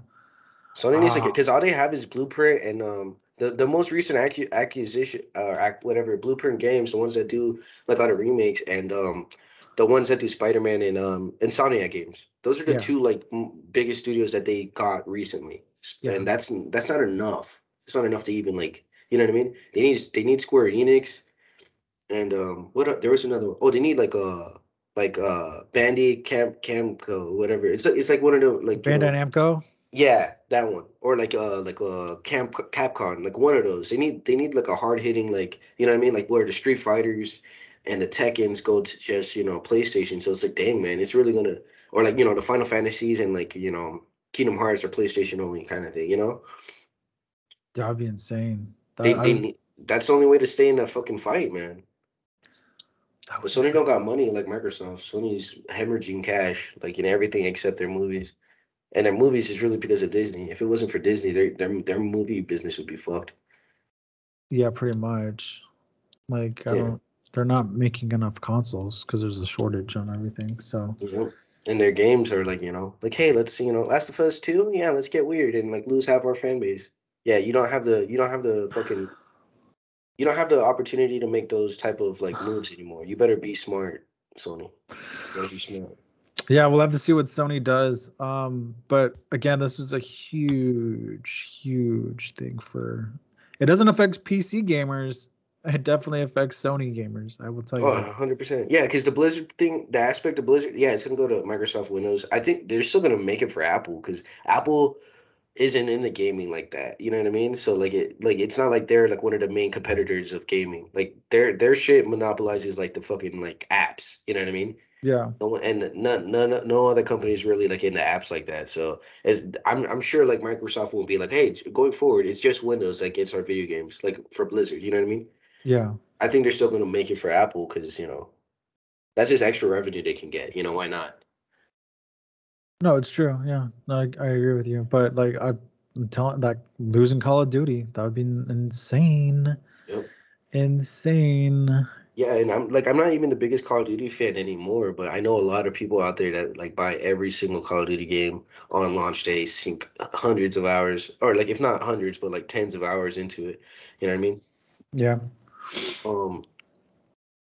Speaker 1: Sony needs to get because all they have is Bluepoint and um the, the most recent accu- acquisition uh whatever Bluepoint games, the ones that do like all the remakes and um the ones that do Spider Man and um Insomniac games. Those are the
Speaker 2: Yeah.
Speaker 1: two like m- biggest studios that they got recently,
Speaker 2: Yeah.
Speaker 1: and that's that's not enough. It's not enough to even like you know what I mean. They need they need Square Enix, and um what there was another one. Oh, they need like a like uh Bandy Camp Camco whatever. It's like- it's like one of the like you know-
Speaker 2: Bandai Namco.
Speaker 1: Yeah, that one. Or like uh like a Camp Capcom, like one of those. They need they need like a hard hitting like you know what I mean, like where the Street Fighters and the Tekkens go to just you know PlayStation. So it's like, dang man, it's really gonna or like you know the Final Fantasies and like you know Kingdom Hearts are PlayStation only kind of thing. You know,
Speaker 2: That would be insane. That,
Speaker 1: they they need, that's the only way to stay in that fucking fight, man. But Sony don't got money like Microsoft. Sony's hemorrhaging cash, like in everything except their movies. And their movies is really because of Disney. If it wasn't for Disney, their their their movie business would be fucked.
Speaker 2: Yeah, pretty much. Like I
Speaker 1: Yeah.
Speaker 2: don't. They're not making enough consoles because there's a shortage on everything. So?
Speaker 1: And their games are like, you know, like, hey, let's, you know, Last of Us 2, yeah, let's get weird and like lose half our fan base. Yeah, you don't have the you don't have the fucking you don't have the opportunity to make those type of like moves anymore. You better be smart, Sony. You better be smart.
Speaker 2: Yeah, we'll have to see what Sony does. Um, but again, this was a huge, huge thing for. It doesn't affect PC gamers. It definitely affects Sony gamers. I will tell you.
Speaker 1: Oh, 100%. Yeah, because the Blizzard thing, the aspect of Blizzard, yeah, it's to go to Microsoft Windows. I think they're still to make it for Apple because Apple isn't in the gaming like that. You know what I mean? So like it like it's not like they're like one of the main competitors of gaming. Like their their shit monopolizes like the fucking like apps. You know what I mean?
Speaker 2: Yeah,
Speaker 1: No one and none none no other companies really like into apps like that. So as I'm I'm sure like Microsoft won't be like, hey, going forward, it's just Windows that gets our video games, like for Blizzard. You know what I mean?
Speaker 2: yeah,
Speaker 1: I think they're still going to make it for Apple because you know that's just extra revenue they can get. You know why not?
Speaker 2: no, it's true. Yeah, no, I, I agree with you. But like I, I'm telling that losing Call of Duty that would be insane,
Speaker 1: Yep.
Speaker 2: insane.
Speaker 1: Yeah, and I'm like I'm not even the biggest Call of Duty fan anymore, but I know a lot of people out there that like buy every single Call of Duty game on launch day, sink hundreds of hours, or like if not hundreds, but like tens of hours into it. You know what I mean?
Speaker 2: Yeah,
Speaker 1: um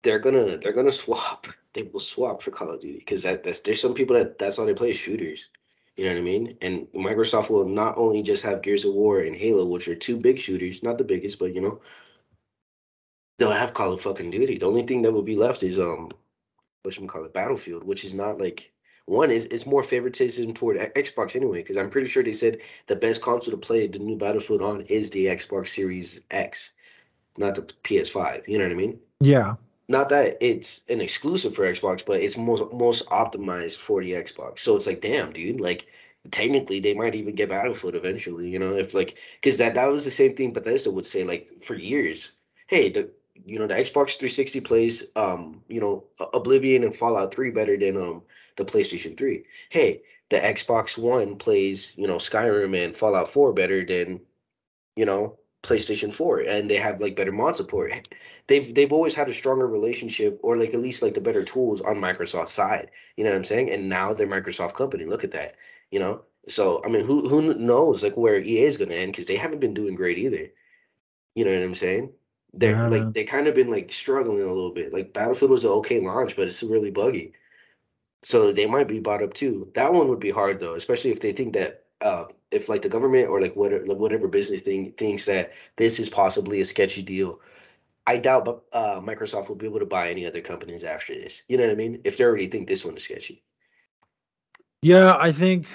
Speaker 1: they're gonna they're gonna swap they will swap for call of duty because that, that's there's some people that that's all they play is shooters you know what i mean and microsoft will not only just have gears of war and halo which are two big shooters not the biggest but you know they'll have call of fucking duty the only thing that will be left is um what you call it battlefield which is not like one is it's more favoritism toward xbox anyway because i'm pretty sure they said the best console to play the new battlefield on is the xbox series x not the ps5 you know what i mean
Speaker 2: yeah,
Speaker 1: not that it's an exclusive for Xbox, but it's most most optimized for the Xbox. So it's like, damn, dude, like technically they might even get Battlefield eventually, you know, if like because that that was the same thing Bethesda would say like for years. Hey, the you know the Xbox 360 plays um you know Oblivion and Fallout 3 better than um the PlayStation 3. Hey, the Xbox One plays you know Skyrim and Fallout 4 better than you know PlayStation 4 and they have like better mod support they've they've always had a stronger relationship or like at least like the better tools on Microsoft's side. You know what I'm saying? And now they're Microsoft company. Look at that. You know? So I mean who who knows like where EA is gonna end because they haven't been doing great either. You know what I'm saying? They're
Speaker 2: Yeah,
Speaker 1: like they kind of been like struggling a little bit. Like Battlefield was an okay launch, but it's really buggy. So they might be bought up too. That one would be hard though, especially if they think that uh if like the government or like whatever like whatever business thing thinks that this is possibly a sketchy deal I doubt but uh, Microsoft will be able to buy any other companies after this. You know what I mean? If they already think this one is sketchy.
Speaker 2: yeah. I think,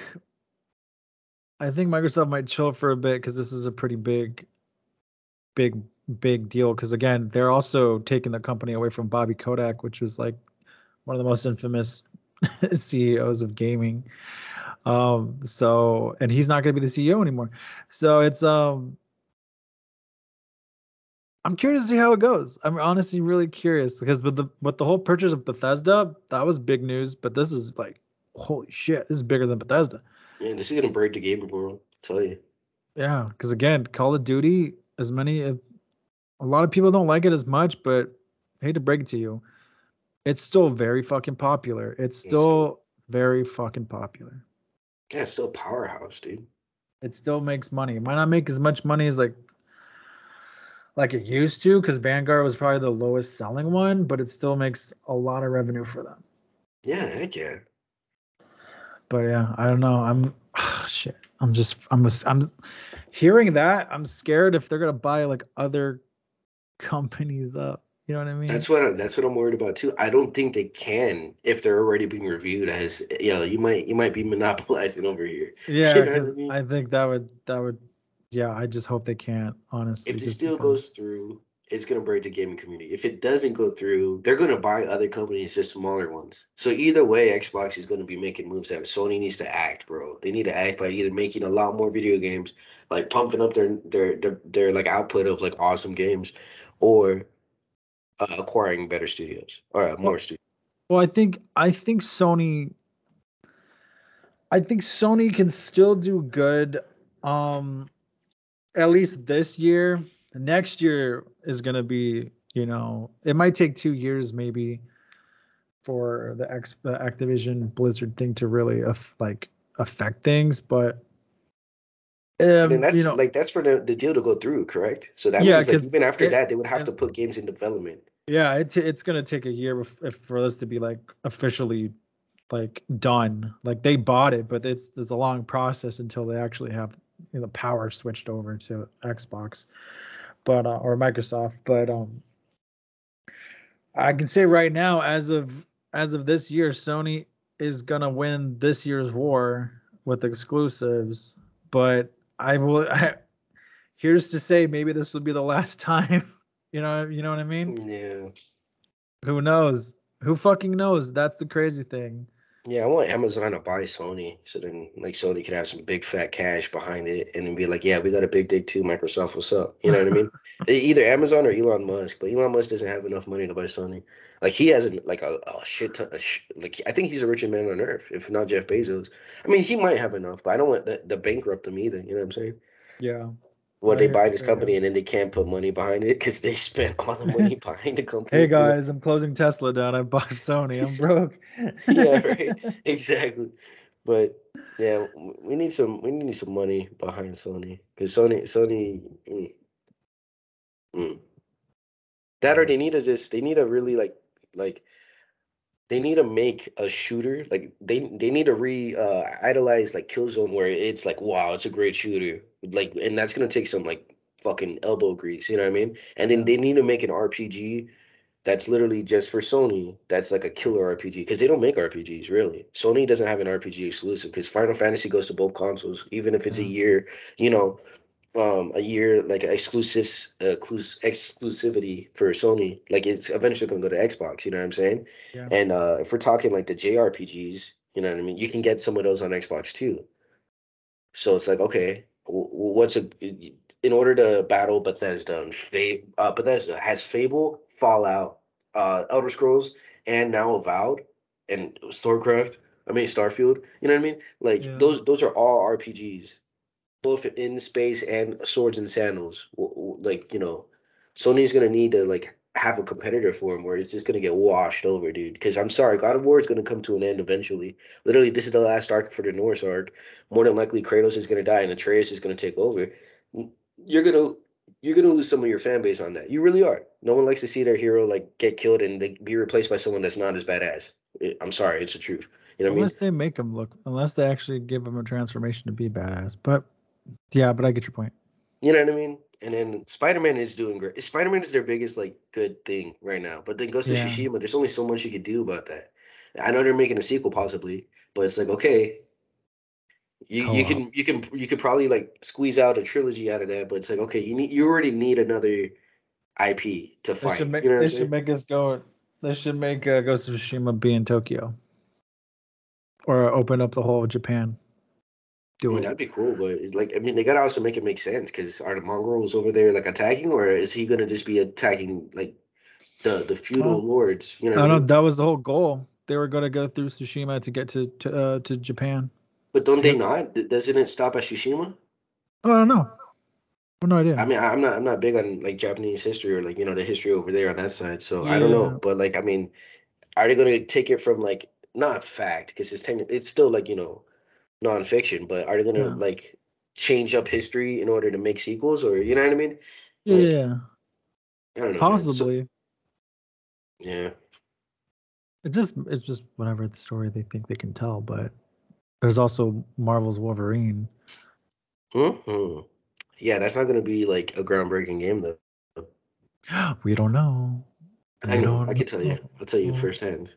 Speaker 2: I think Microsoft might chill for a bit because this is a pretty big, big, big deal. Because again, they're also taking the company away from Bobby Kotick, which was like one of the most infamous CEOs of gaming. Um, so and he's not going to be the CEO anymore. So it's um I'm curious to see how it goes. I'm honestly really curious because with the with the whole purchase of Bethesda, that was big news, but this is like holy shit, this is bigger than Bethesda.
Speaker 1: Man, this is gonna break the gaming world. I tell you.
Speaker 2: Yeah, because again, Call of Duty, as many a lot of people don't like it as much, but I hate to break it to you, it's still very fucking popular. It's
Speaker 1: still-
Speaker 2: very fucking popular.
Speaker 1: Yeah, it's still a powerhouse, dude.
Speaker 2: it still makes money. It might not make as much money as like like it used to because Vanguard was probably the lowest selling one, but it still makes a lot of revenue for them.
Speaker 1: Yeah, heck yeah.
Speaker 2: But yeah, I don't know. I'm oh, shit. I'm just I'm I'm hearing that. I'm scared if they're gonna buy like other companies up. You know what I mean?
Speaker 1: That's what I, that's what I'm worried about too. I don't think they can if they're already being reviewed as you know, you might you might be monopolizing over here.
Speaker 2: yeah,
Speaker 1: you know I mean?
Speaker 2: I think that would that would yeah. I just hope they can't. Honestly,
Speaker 1: If this deal
Speaker 2: because-
Speaker 1: goes through, it's gonna break the gaming community. If it doesn't go through, they're gonna buy other companies, just smaller ones. So either way, Xbox is gonna be making moves that Sony needs to act, bro. They need to act by either making a lot more video games, like pumping up their their their, their like output of like awesome games, or uh, acquiring better studios or uh, more studios.
Speaker 2: Well, I think I think Sony I think Sony can still do good um at least this year. Next year is going to be, you know, it might take 2 years maybe for the X the Activision Blizzard thing to really aff- like affect things, but um,
Speaker 1: and that's
Speaker 2: you know,
Speaker 1: like that's for the, the deal to go through, correct? So that
Speaker 2: Yeah,
Speaker 1: means like even after
Speaker 2: it-
Speaker 1: that, they would have to put games in development.
Speaker 2: Yeah, it t- it's gonna take a year for this to be like officially like done. Like they bought it, but it's it's a long process until they actually have you know, the power switched over to Xbox, but uh, or Microsoft. But um, I can say right now, as of as of this year, Sony is gonna win this year's war with exclusives. But I will. I, here's to say, maybe this will be the last time. You know, you know what I mean.
Speaker 1: Yeah.
Speaker 2: Who knows? Who fucking knows? That's the crazy thing.
Speaker 1: Yeah, I want Amazon to buy Sony so then like Sony could have some big fat cash behind it and then be like, yeah, we got a big dick too, Microsoft, what's up? You know what I mean? Either Amazon or Elon Musk, but Elon Musk doesn't have enough money to buy Sony. Like he hasn't like a, a shit ton. A sh- like I think he's the richest man on earth, if not Jeff Bezos. I mean, he might have enough, but I don't want to, to bankrupt him either. You know what I'm saying?
Speaker 2: Yeah.
Speaker 1: Well, they buy this company and then they can't put money behind it because they spent all the money behind the company.
Speaker 2: Hey guys, I'm closing Tesla down. I bought Sony. I'm broke.
Speaker 1: yeah, right. Exactly. But yeah, we need some we need some money behind Sony because Sony Sony. Mm, mm. That or they need to just they need to really like like they need to make a shooter like they they need to re uh idolize like Killzone where it's like wow it's a great shooter like and that's gonna take some like fucking elbow grease you know what I mean and then they need to make an RPG that's literally just for Sony. That's like a killer RPG because they don't make RPGs really. Sony doesn't have an RPG exclusive because Final Fantasy goes to both consoles, even if it's a year, you know, um, a year like exclusives, uh, exclus- exclusivity for Sony. Like it's eventually gonna go to Xbox. You know what I'm saying?
Speaker 2: Yeah.
Speaker 1: And uh, if we're talking like the JRPGs, you know what I mean, you can get some of those on Xbox too. So it's like okay, w- what's a in order to battle Bethesda, Fa- uh, Bethesda has Fable, Fallout, uh, Elder Scrolls, and now Avowed and Starcraft. I mean Starfield. You know what I mean? Like
Speaker 2: Yeah.
Speaker 1: those those are all RPGs, both in space and swords and sandals. Like you know, Sony's gonna need to like have a competitor for him where it's just gonna get washed over, dude. Because I'm sorry, God of War is gonna come to an end eventually. Literally, this is the last arc for the Norse arc. More than likely, Kratos is gonna die and Atreus is gonna take over. You're gonna you're gonna lose some of your fan base on that. You really are. No one likes to see their hero like get killed and they be replaced by someone that's not as badass. I'm sorry, it's the truth. You know what I mean?
Speaker 2: unless they make him look, unless they actually give him a transformation to be badass. But yeah, but I get your point.
Speaker 1: You know what I mean? And then Spider Man is doing great. Spider Man is their biggest like good thing right now. But then Ghost of
Speaker 2: Yeah.
Speaker 1: Tsushima, there's only so much you could do about that. I know they're making a sequel possibly, but it's like okay, you, you
Speaker 2: Co-op.
Speaker 1: can you can you could probably like squeeze out a trilogy out of that. But it's like okay, you need you already need another IP to
Speaker 2: They
Speaker 1: fight.
Speaker 2: should make.
Speaker 1: you know
Speaker 2: They should
Speaker 1: saying?
Speaker 2: make us go. They should make uh, Ghost of Tsushima be in Tokyo, or open up the whole of Japan.
Speaker 1: I
Speaker 2: Do
Speaker 1: that'd be cool, but it's like I mean, they gotta also make it make sense because are the mongrels over there like attacking, or is he gonna just be attacking like the the feudal
Speaker 2: Well,
Speaker 1: lords? You know,
Speaker 2: I
Speaker 1: what I
Speaker 2: know
Speaker 1: mean?
Speaker 2: that was the whole goal. They were going to go through Tsushima to get to to, uh, to Japan.
Speaker 1: But don't they not? Doesn't it stop at Tsushima?
Speaker 2: Oh, I don't know. I have no idea.
Speaker 1: I mean, I'm not I'm not big on like Japanese history or like you know the history over there on that side, so I don't know. But like, I mean, are they gonna take it from like not fact because it's techni- it's still like you know nonfiction, but are they gonna
Speaker 2: Yeah.
Speaker 1: like change up history in order to make sequels or you know what I mean?
Speaker 2: yeah,
Speaker 1: like,
Speaker 2: yeah,
Speaker 1: I don't know. man. So-
Speaker 2: possibly.
Speaker 1: yeah.
Speaker 2: It just it's just whatever the story they think they can tell, but there's also Marvel's Wolverine.
Speaker 1: hmm Yeah, that's not gonna be like a groundbreaking game though.
Speaker 2: we don't know.
Speaker 1: I know. I can tell you. I'll tell you firsthand.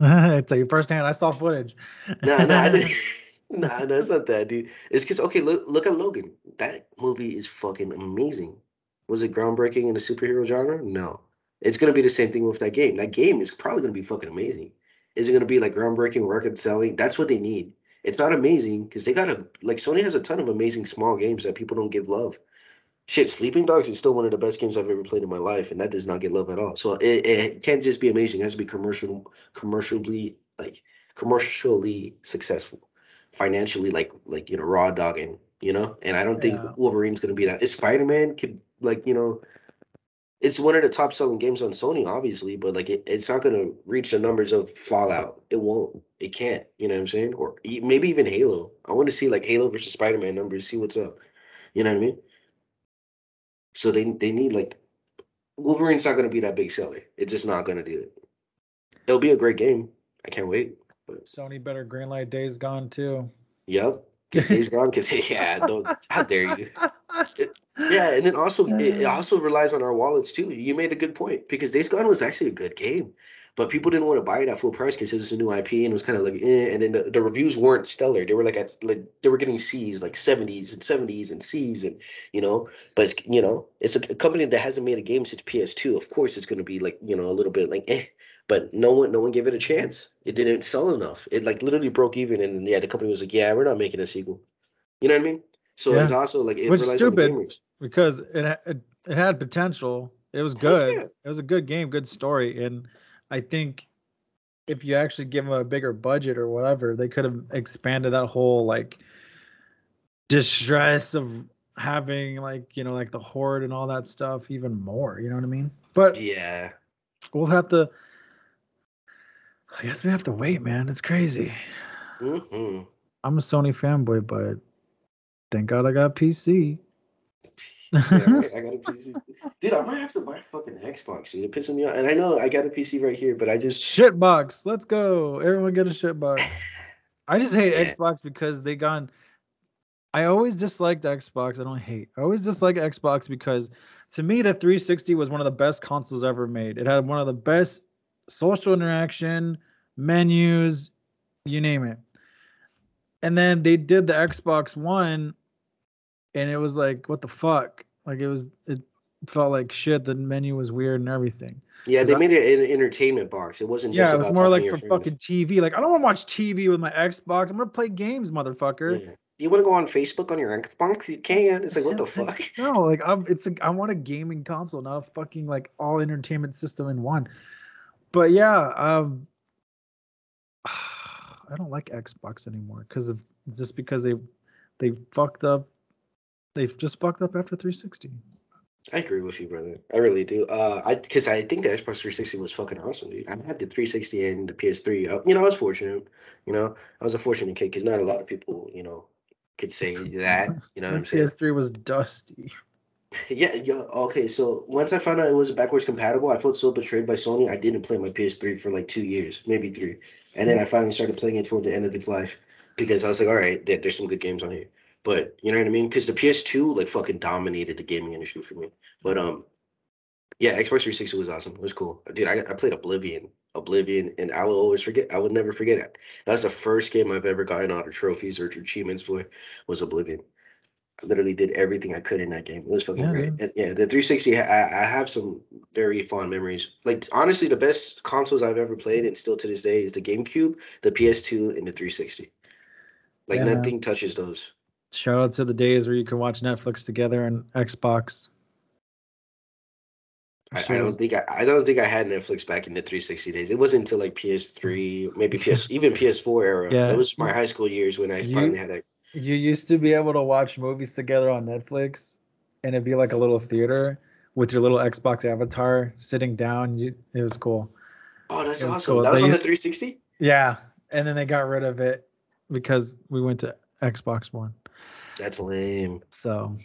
Speaker 2: I tell you firsthand, I saw footage.
Speaker 1: No, no, I didn't. Nah, no, it's not that, dude. It's because okay, look, look at Logan. That movie is fucking amazing. Was it groundbreaking in the superhero genre? No. It's gonna be the same thing with that game. That game is probably gonna be fucking amazing. Is it gonna be like groundbreaking, record selling? That's what they need. It's not amazing because they got a like Sony has a ton of amazing small games that people don't give love. Shit, Sleeping Dogs is still one of the best games I've ever played in my life, and that does not get love at all. So it, it can't just be amazing; it has to be commercial, commercially like commercially successful, financially like like you know raw dogging, you know. And I don't think Wolverine's gonna be that. Is Spider Man could like you know, it's one of the top selling games on Sony, obviously, but like it, it's not gonna reach the numbers of Fallout. It won't. It can't. You know what I'm saying? Or maybe even Halo. I want to see like Halo versus Spider Man numbers. See what's up. You know what I mean? So they they need like Wolverine's not gonna be that big seller. It's just not gonna do it. It'll be a great game. I can't wait. But
Speaker 2: Sony better greenlight Days Gone too.
Speaker 1: yep. Because Days Gone, because yeah, don't how dare you. Yeah, and then also it, also relies on our wallets too. You made a good point because Days Gone was actually a good game, but people didn't want to buy it at full price because it was a new IP and it was kind of like, eh, and then the, the reviews weren't stellar. They were like at like they were getting C's like seventies and seventies and C's and you know, but it's you know it's a, a company that hasn't made a game since PS2. Of course, it's going to be like you know a little bit like eh, but no one no one gave it a chance. It didn't sell enough. It like literally broke even, and yeah, the company was like, yeah, we're not making a sequel. You know what I mean? So
Speaker 2: Yeah.
Speaker 1: it's also like it
Speaker 2: Which is stupid. because it, it it had potential. It was good.
Speaker 1: yeah.
Speaker 2: It was a good game, good story, and I think if you actually give them a bigger budget or whatever, they could have expanded that whole like distress of having like you know like the horde and all that stuff even more. You know what I mean? But
Speaker 1: Yeah.
Speaker 2: we'll have to. I guess we have to wait, man. It's crazy.
Speaker 1: hmm
Speaker 2: I'm a Sony fanboy, but thank God I got PC.
Speaker 1: Yeah, right. I got a PC. Dude, I might have to buy a fucking Xbox, dude. It pisses me off. And I know I got a PC right here, but I just
Speaker 2: Shit box. Let's go. Everyone get a shit box. I just hate
Speaker 1: Yeah.
Speaker 2: Xbox because they gone. I always disliked Xbox. I don't hate. I always dislike Xbox because to me the 360 was one of the best consoles ever made. It had one of the best social interaction, menus, you name it. And then they did the Xbox One, and it was like, what the fuck? Like it was. It felt like shit. The menu was weird and everything.
Speaker 1: yeah, they
Speaker 2: I-
Speaker 1: made it an entertainment box. It wasn't just
Speaker 2: Yeah, it was more like for
Speaker 1: friends.
Speaker 2: fucking TV. Like I don't want to watch TV with my Xbox. I'm gonna play games, motherfucker.
Speaker 1: Yeah. Do you want to go on Facebook on your Xbox? You can. It's like what the fuck?
Speaker 2: No, like I'm. It's like I want a gaming console, not a fucking like all entertainment system in one. But yeah, um, I don't like Xbox anymore because of just because they they fucked up. They've just fucked up after 360.
Speaker 1: I agree with you, brother. I really do. Uh, I because I think the Xbox 360 was fucking awesome, dude. I had the 360 and the PS3. Uh, you know, I was fortunate. You know, I was a fortunate kid because not a lot of people, you know, could say that. You know what I'm saying?
Speaker 2: PS3 was dusty.
Speaker 1: Yeah, yeah. Okay, so once I found out it wasn't backwards compatible, I felt so betrayed by Sony. I didn't play my PS3 for like two years, maybe three, and then I finally started playing it toward the end of its life because I was like, all right, there, there's some good games on here. But you know what I mean? Because the PS2 like fucking dominated the gaming industry for me. But um, yeah, Xbox 360 was awesome. It was cool, dude. I I played Oblivion, Oblivion, and I will always forget. I would never forget it. That's the first game I've ever gotten out of trophies or achievements for was Oblivion. I literally did everything I could in that game. It was fucking
Speaker 2: Yeah,
Speaker 1: great. And yeah, the 360, I, I have some very fond memories. Like honestly, the best consoles I've ever played, and still to this day, is the GameCube, the PS2, and the 360. Like
Speaker 2: Yeah,
Speaker 1: nothing touches those.
Speaker 2: Shout out to the days where you can watch Netflix together and Xbox.
Speaker 1: I, I don't think I, I don't think I had Netflix back in the 360 days. It wasn't until like PS3, maybe PS, even PS4 era.
Speaker 2: Yeah.
Speaker 1: It was my high school years when I
Speaker 2: You-
Speaker 1: finally had that.
Speaker 2: You used to be able to watch movies together on Netflix, and it'd be like a little theater with your little Xbox avatar sitting down. You, it was cool.
Speaker 1: Oh, that's awesome.
Speaker 2: cool.
Speaker 1: That was
Speaker 2: They
Speaker 1: on the
Speaker 2: used-
Speaker 1: 360.
Speaker 2: Yeah, and then they got rid of it because we went to Xbox One.
Speaker 1: That's lame.
Speaker 2: So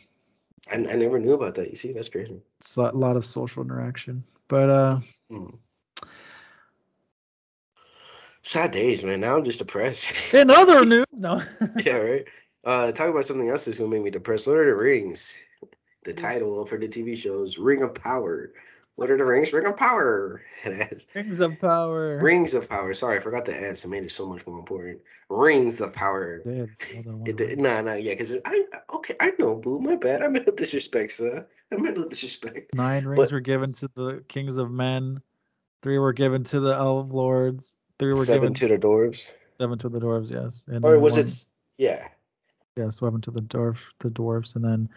Speaker 1: I, I never knew about that. You see, that's crazy.
Speaker 2: it's a lot of social interaction. But uh,
Speaker 1: Hmm. Sad days, man. Now I'm just depressed.
Speaker 2: In other news, no.
Speaker 1: yeah, right. Uh, talk about something else that's gonna make me depressed. Lord of the Rings. The title for the TV shows Ring of Power. What are the rings? Ring of Power.
Speaker 2: Rings of Power.
Speaker 1: Rings of Power. Sorry, I forgot the S. It made it so much more important. Rings of Power. It nah, nah, yeah, because I okay, I know, boo. My bad. I meant no disrespect, sir. I meant no disrespect.
Speaker 2: Nine rings but, were given to the kings of men. Three were given to the elf lords. Three were
Speaker 1: seven
Speaker 2: given
Speaker 1: to the dwarves.
Speaker 2: Seven to the dwarves, yes.
Speaker 1: And or was one, it? Yeah.
Speaker 2: Yes, seven to the dwarf, the dwarves, and then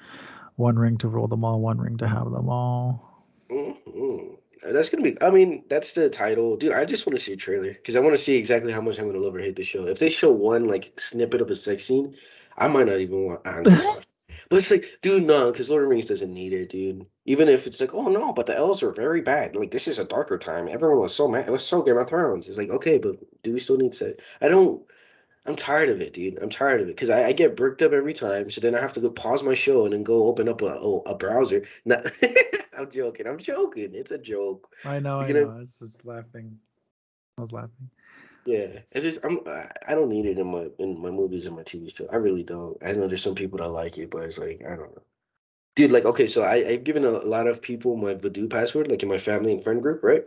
Speaker 2: one ring to rule them all, one ring to have them all.
Speaker 1: Mm-hmm. That's gonna be. I mean, that's the title, dude. I just want to see a trailer because I want to see exactly how much I'm gonna love or hate the show. If they show one like snippet of a sex scene, I might not even want. I but it's like, dude, no, because Lord of the Rings doesn't need it, dude. Even if it's like, oh no, but the elves are very bad. Like this is a darker time. Everyone was so mad. It was so Game of Thrones. It's like, okay, but do we still need sex? I don't. I'm tired of it, dude. I'm tired of it because I, I, get bricked up every time. So then I have to go pause my show and then go open up a a, a browser. Not, I'm joking. I'm joking. It's a joke.
Speaker 2: I know. I know. I was just laughing. I was laughing.
Speaker 1: Yeah, it's just I'm I don't need it in my in my movies and my TV show. I really don't. I know there's some people that like it, but it's like I don't know, dude. Like okay, so I I've given a lot of people my Vudu password, like in my family and friend group, right?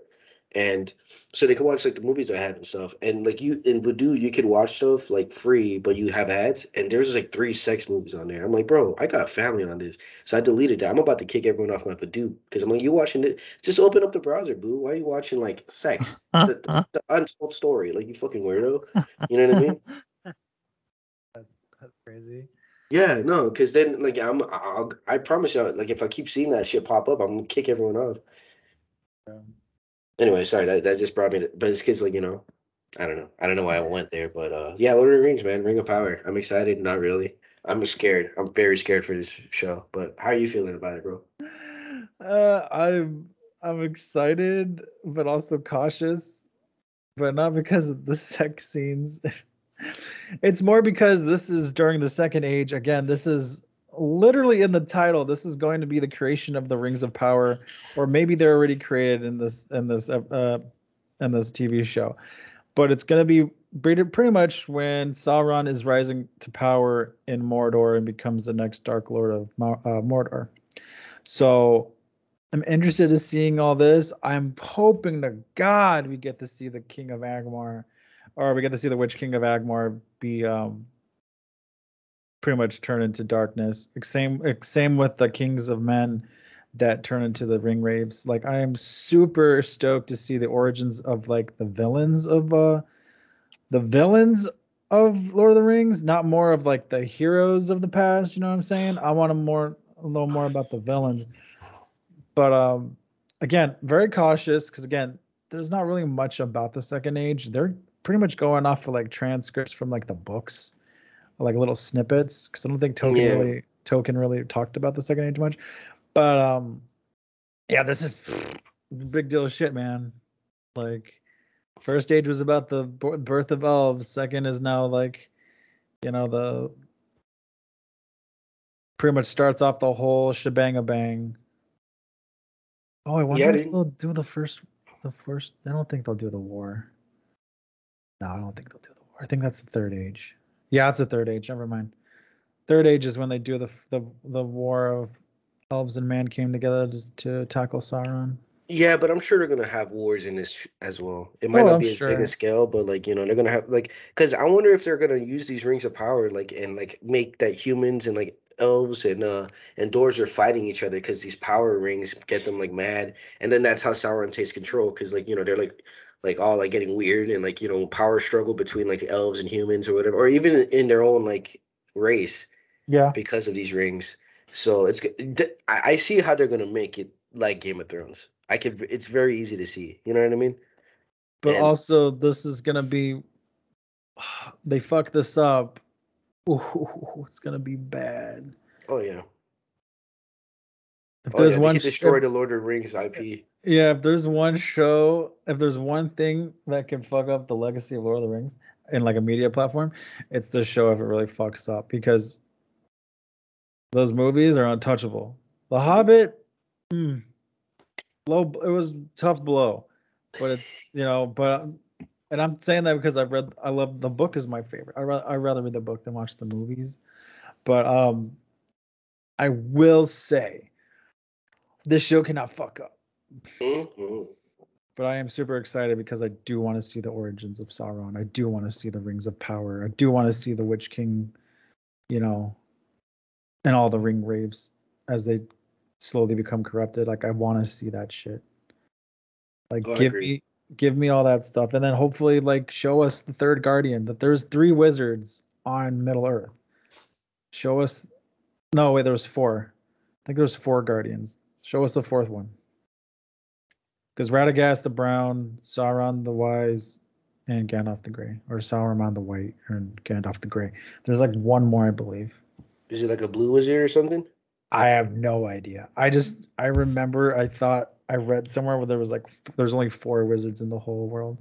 Speaker 1: And so they could watch like the movies I had and stuff. And like you in Vudu, you could watch stuff like free, but you have ads. And there's like three sex movies on there. I'm like, bro, I got family on this, so I deleted that. I'm about to kick everyone off my Vudu because I'm like, you watching it? Just open up the browser, boo. Why are you watching like sex? the, the, the, untold story, like you fucking weirdo. You know what I mean?
Speaker 2: That's that's crazy.
Speaker 1: Yeah, no, because then like I'm, I'll, I promise you, like if I keep seeing that shit pop up, I'm gonna kick everyone off. Yeah anyway, sorry, that, that just brought me to, but it's because like, you know, I don't know. I don't know why I went there, but uh yeah, Lord of the Rings, man, Ring of Power. I'm excited, not really. I'm scared. I'm very scared for this show. But how are you feeling about it, bro?
Speaker 2: Uh I'm I'm excited, but also cautious. But not because of the sex scenes. it's more because this is during the second age. Again, this is literally in the title this is going to be the creation of the rings of power or maybe they're already created in this in this uh, uh in this tv show. But it's going to be pretty much when sauron is rising to power in mordor and becomes the next dark lord of uh, mordor. So i'm interested in seeing all this. I'm hoping to god we get to see the king of Angmar or we get to see the witch king of Angmar be um pretty much turn into darkness. Same same with the Kings of Men that turn into the Ringwraiths. Like I am super stoked to see the origins of like the villains of uh the villains of Lord of the Rings, not more of like the heroes of the past, you know what I'm saying? I want to more a little more about the villains. But um again, very cautious because again, there's not really much about the second age. They're pretty much going off of like transcripts from like the books like little snippets because I don't think Tolkien yeah. really Tolkien really talked about the Second Age much. But um, yeah, this is big deal of shit, man. Like, first age was about the birth of elves. Second is now like, you know, the pretty much starts off the whole shebang a bang. Oh, I wonder yeah, if they'll do the first. The first. I don't think they'll do the war. No, I don't think they'll do the war. I think that's the third age. Yeah, it's the third age. Never mind. Third age is when they do the the the war of elves and man came together to, to tackle Sauron.
Speaker 1: Yeah, but I'm sure they're gonna have wars in this as well. It might oh, not I'm be sure. as big a scale, but like you know, they're gonna have like because I wonder if they're gonna use these rings of power like and like make that humans and like elves and uh and dwarves are fighting each other because these power rings get them like mad, and then that's how Sauron takes control because like you know they're like like all like getting weird and like you know power struggle between like the elves and humans or whatever or even in their own like race
Speaker 2: yeah.
Speaker 1: because of these rings. So it's good. i see how they're gonna make it like game of thrones. I could it's very easy to see you know what i mean?
Speaker 2: But and, also this is gonna be they fuck this up. Ooh, it's gonna be bad.
Speaker 1: Oh yeah. If oh, there's yeah, one destroy the lord of the rings ip
Speaker 2: yeah, if there's one show, if there's one thing that can fuck up the legacy of Lord of the Rings in like a media platform, it's this show if it really fucks up because those movies are untouchable. The Hobbit, mm, low. It was tough blow, but it's you know, but and I'm saying that because I've read. I love the book is my favorite. I rather I rather read the book than watch the movies. But um, I will say, this show cannot fuck up.
Speaker 1: Mhm.
Speaker 2: But I am super excited because I do want to see the origins of Sauron. I do want to see the Rings of Power. I do want to see the Witch King, you know, and all the Ringwraiths as they slowly become corrupted. Like I want to see that shit. Like
Speaker 1: Oh,
Speaker 2: give me give me all that stuff and then hopefully like show us the third guardian that there's three wizards on Middle Earth. Show us No, wait, there was four. I think there was four guardians. Show us the fourth one. Because Radagast the Brown, Sauron the Wise, and Gandalf the Grey, or Sauron the White, and Gandalf the Grey. There's like one more, I believe.
Speaker 1: Is it like a blue wizard or something?
Speaker 2: I have no idea. I just I remember I thought I read somewhere where there was like there's only four wizards in the whole world.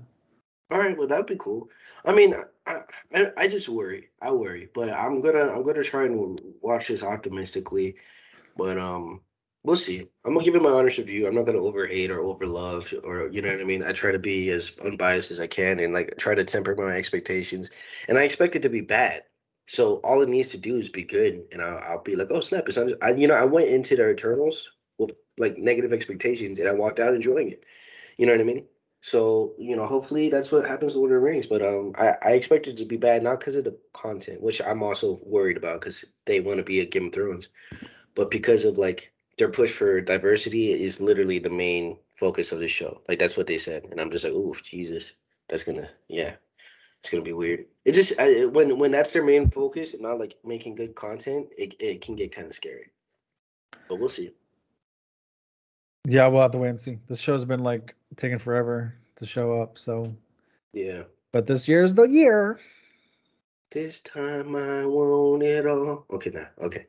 Speaker 1: All right, well that'd be cool. I mean, I, I I just worry. I worry, but I'm gonna I'm gonna try and watch this optimistically. But um, we'll see. I'm gonna give it my honest review. I'm not gonna overhate or overlove or you know what I mean. I try to be as unbiased as I can and like try to temper my expectations. And I expect it to be bad. So all it needs to do is be good, and I'll, I'll be like, oh snap! It's not. I, you know, I went into the Eternals with like negative expectations, and I walked out enjoying it. You know what I mean? So you know, hopefully that's what happens to Lord of the Rings. But um, I, I expect it to be bad, not because of the content, which I'm also worried about because they want to be a Game of Thrones, but because of like their push for diversity is literally the main focus of the show. Like that's what they said, and I'm just like, oof, Jesus, that's gonna, yeah, it's gonna be weird. It just I, when when that's their main focus and not like making good content, it it can get kind of scary. But we'll see.
Speaker 2: Yeah, we'll have to wait and see. This show's been like taking forever to show up, so
Speaker 1: Yeah.
Speaker 2: but this year's the year.
Speaker 1: This time I want it all. Okay, now, okay.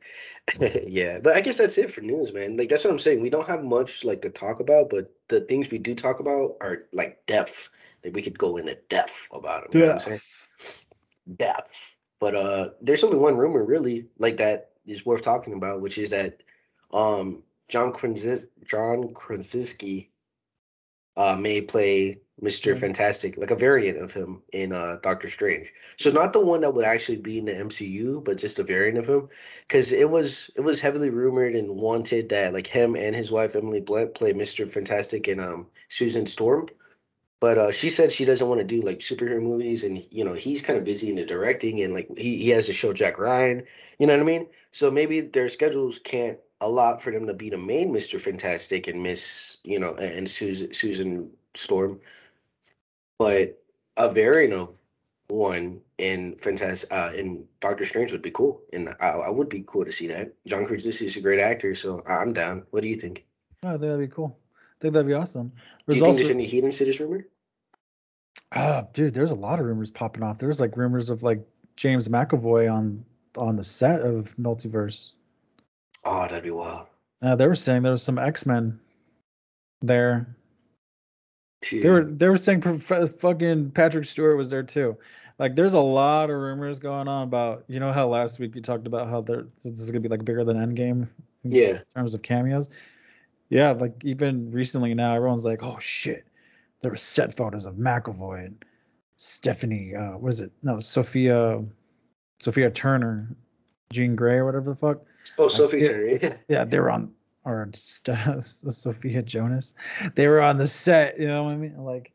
Speaker 1: yeah, but I guess that's it for news, man. Like that's what I'm saying. We don't have much like to talk about, but the things we do talk about are like depth. Like we could go into depth about it. You know what I'm saying? Depth. But uh there's only one rumor really like that is worth talking about, which is that um John Kranzis- John Krasinski uh may play Mr.
Speaker 2: Mhm.
Speaker 1: Fantastic, like a variant of him in uh Doctor Strange. So not the one that would actually be in the MCU, but just a variant of him. Because it was it was heavily rumored and wanted that like him and his wife Emily Blunt play Mr. Fantastic and um Susan Storm. But uh, she said she doesn't want to do like superhero movies, and you know he's kind of busy in the directing, and like he, he has to show Jack Ryan. You know what I mean? So maybe their schedules can't allow for them to be the main Mister Fantastic and Miss, you know, and, and Susan Susan Storm. But a variant of one in Fantastic uh, in Doctor Strange would be cool, and I, I would be cool to see that. John Krasinski is a great actor, so I'm down. What do you think?
Speaker 2: Oh, I think that'd be cool. I think that'd be awesome.
Speaker 1: Do you think
Speaker 2: also,
Speaker 1: there's any healing to this rumor?
Speaker 2: ah, dude, there's a lot of rumors popping off. There's like rumors of like James McAvoy on on the set of Multiverse.
Speaker 1: Oh, that'd be wild.
Speaker 2: Uh, they were saying there was some X Men there.
Speaker 1: Dude.
Speaker 2: They were they were saying prof- fucking Patrick Stewart was there too. Like, there's a lot of rumors going on about you know how last week we talked about how there this is gonna be like bigger than Endgame in
Speaker 1: Yeah.
Speaker 2: terms of cameos. Yeah, like even recently now, everyone's like, oh shit, there were set photos of McAvoy and Stephanie. Uh, what is it? No, Sophia, Sophia Turner, Jean Grey, or whatever the fuck.
Speaker 1: Oh, Sophie
Speaker 2: get-
Speaker 1: Turner. Yeah.
Speaker 2: Yeah, they were on or St- Sophia Jonas. They were on the set. You know what I mean? Like,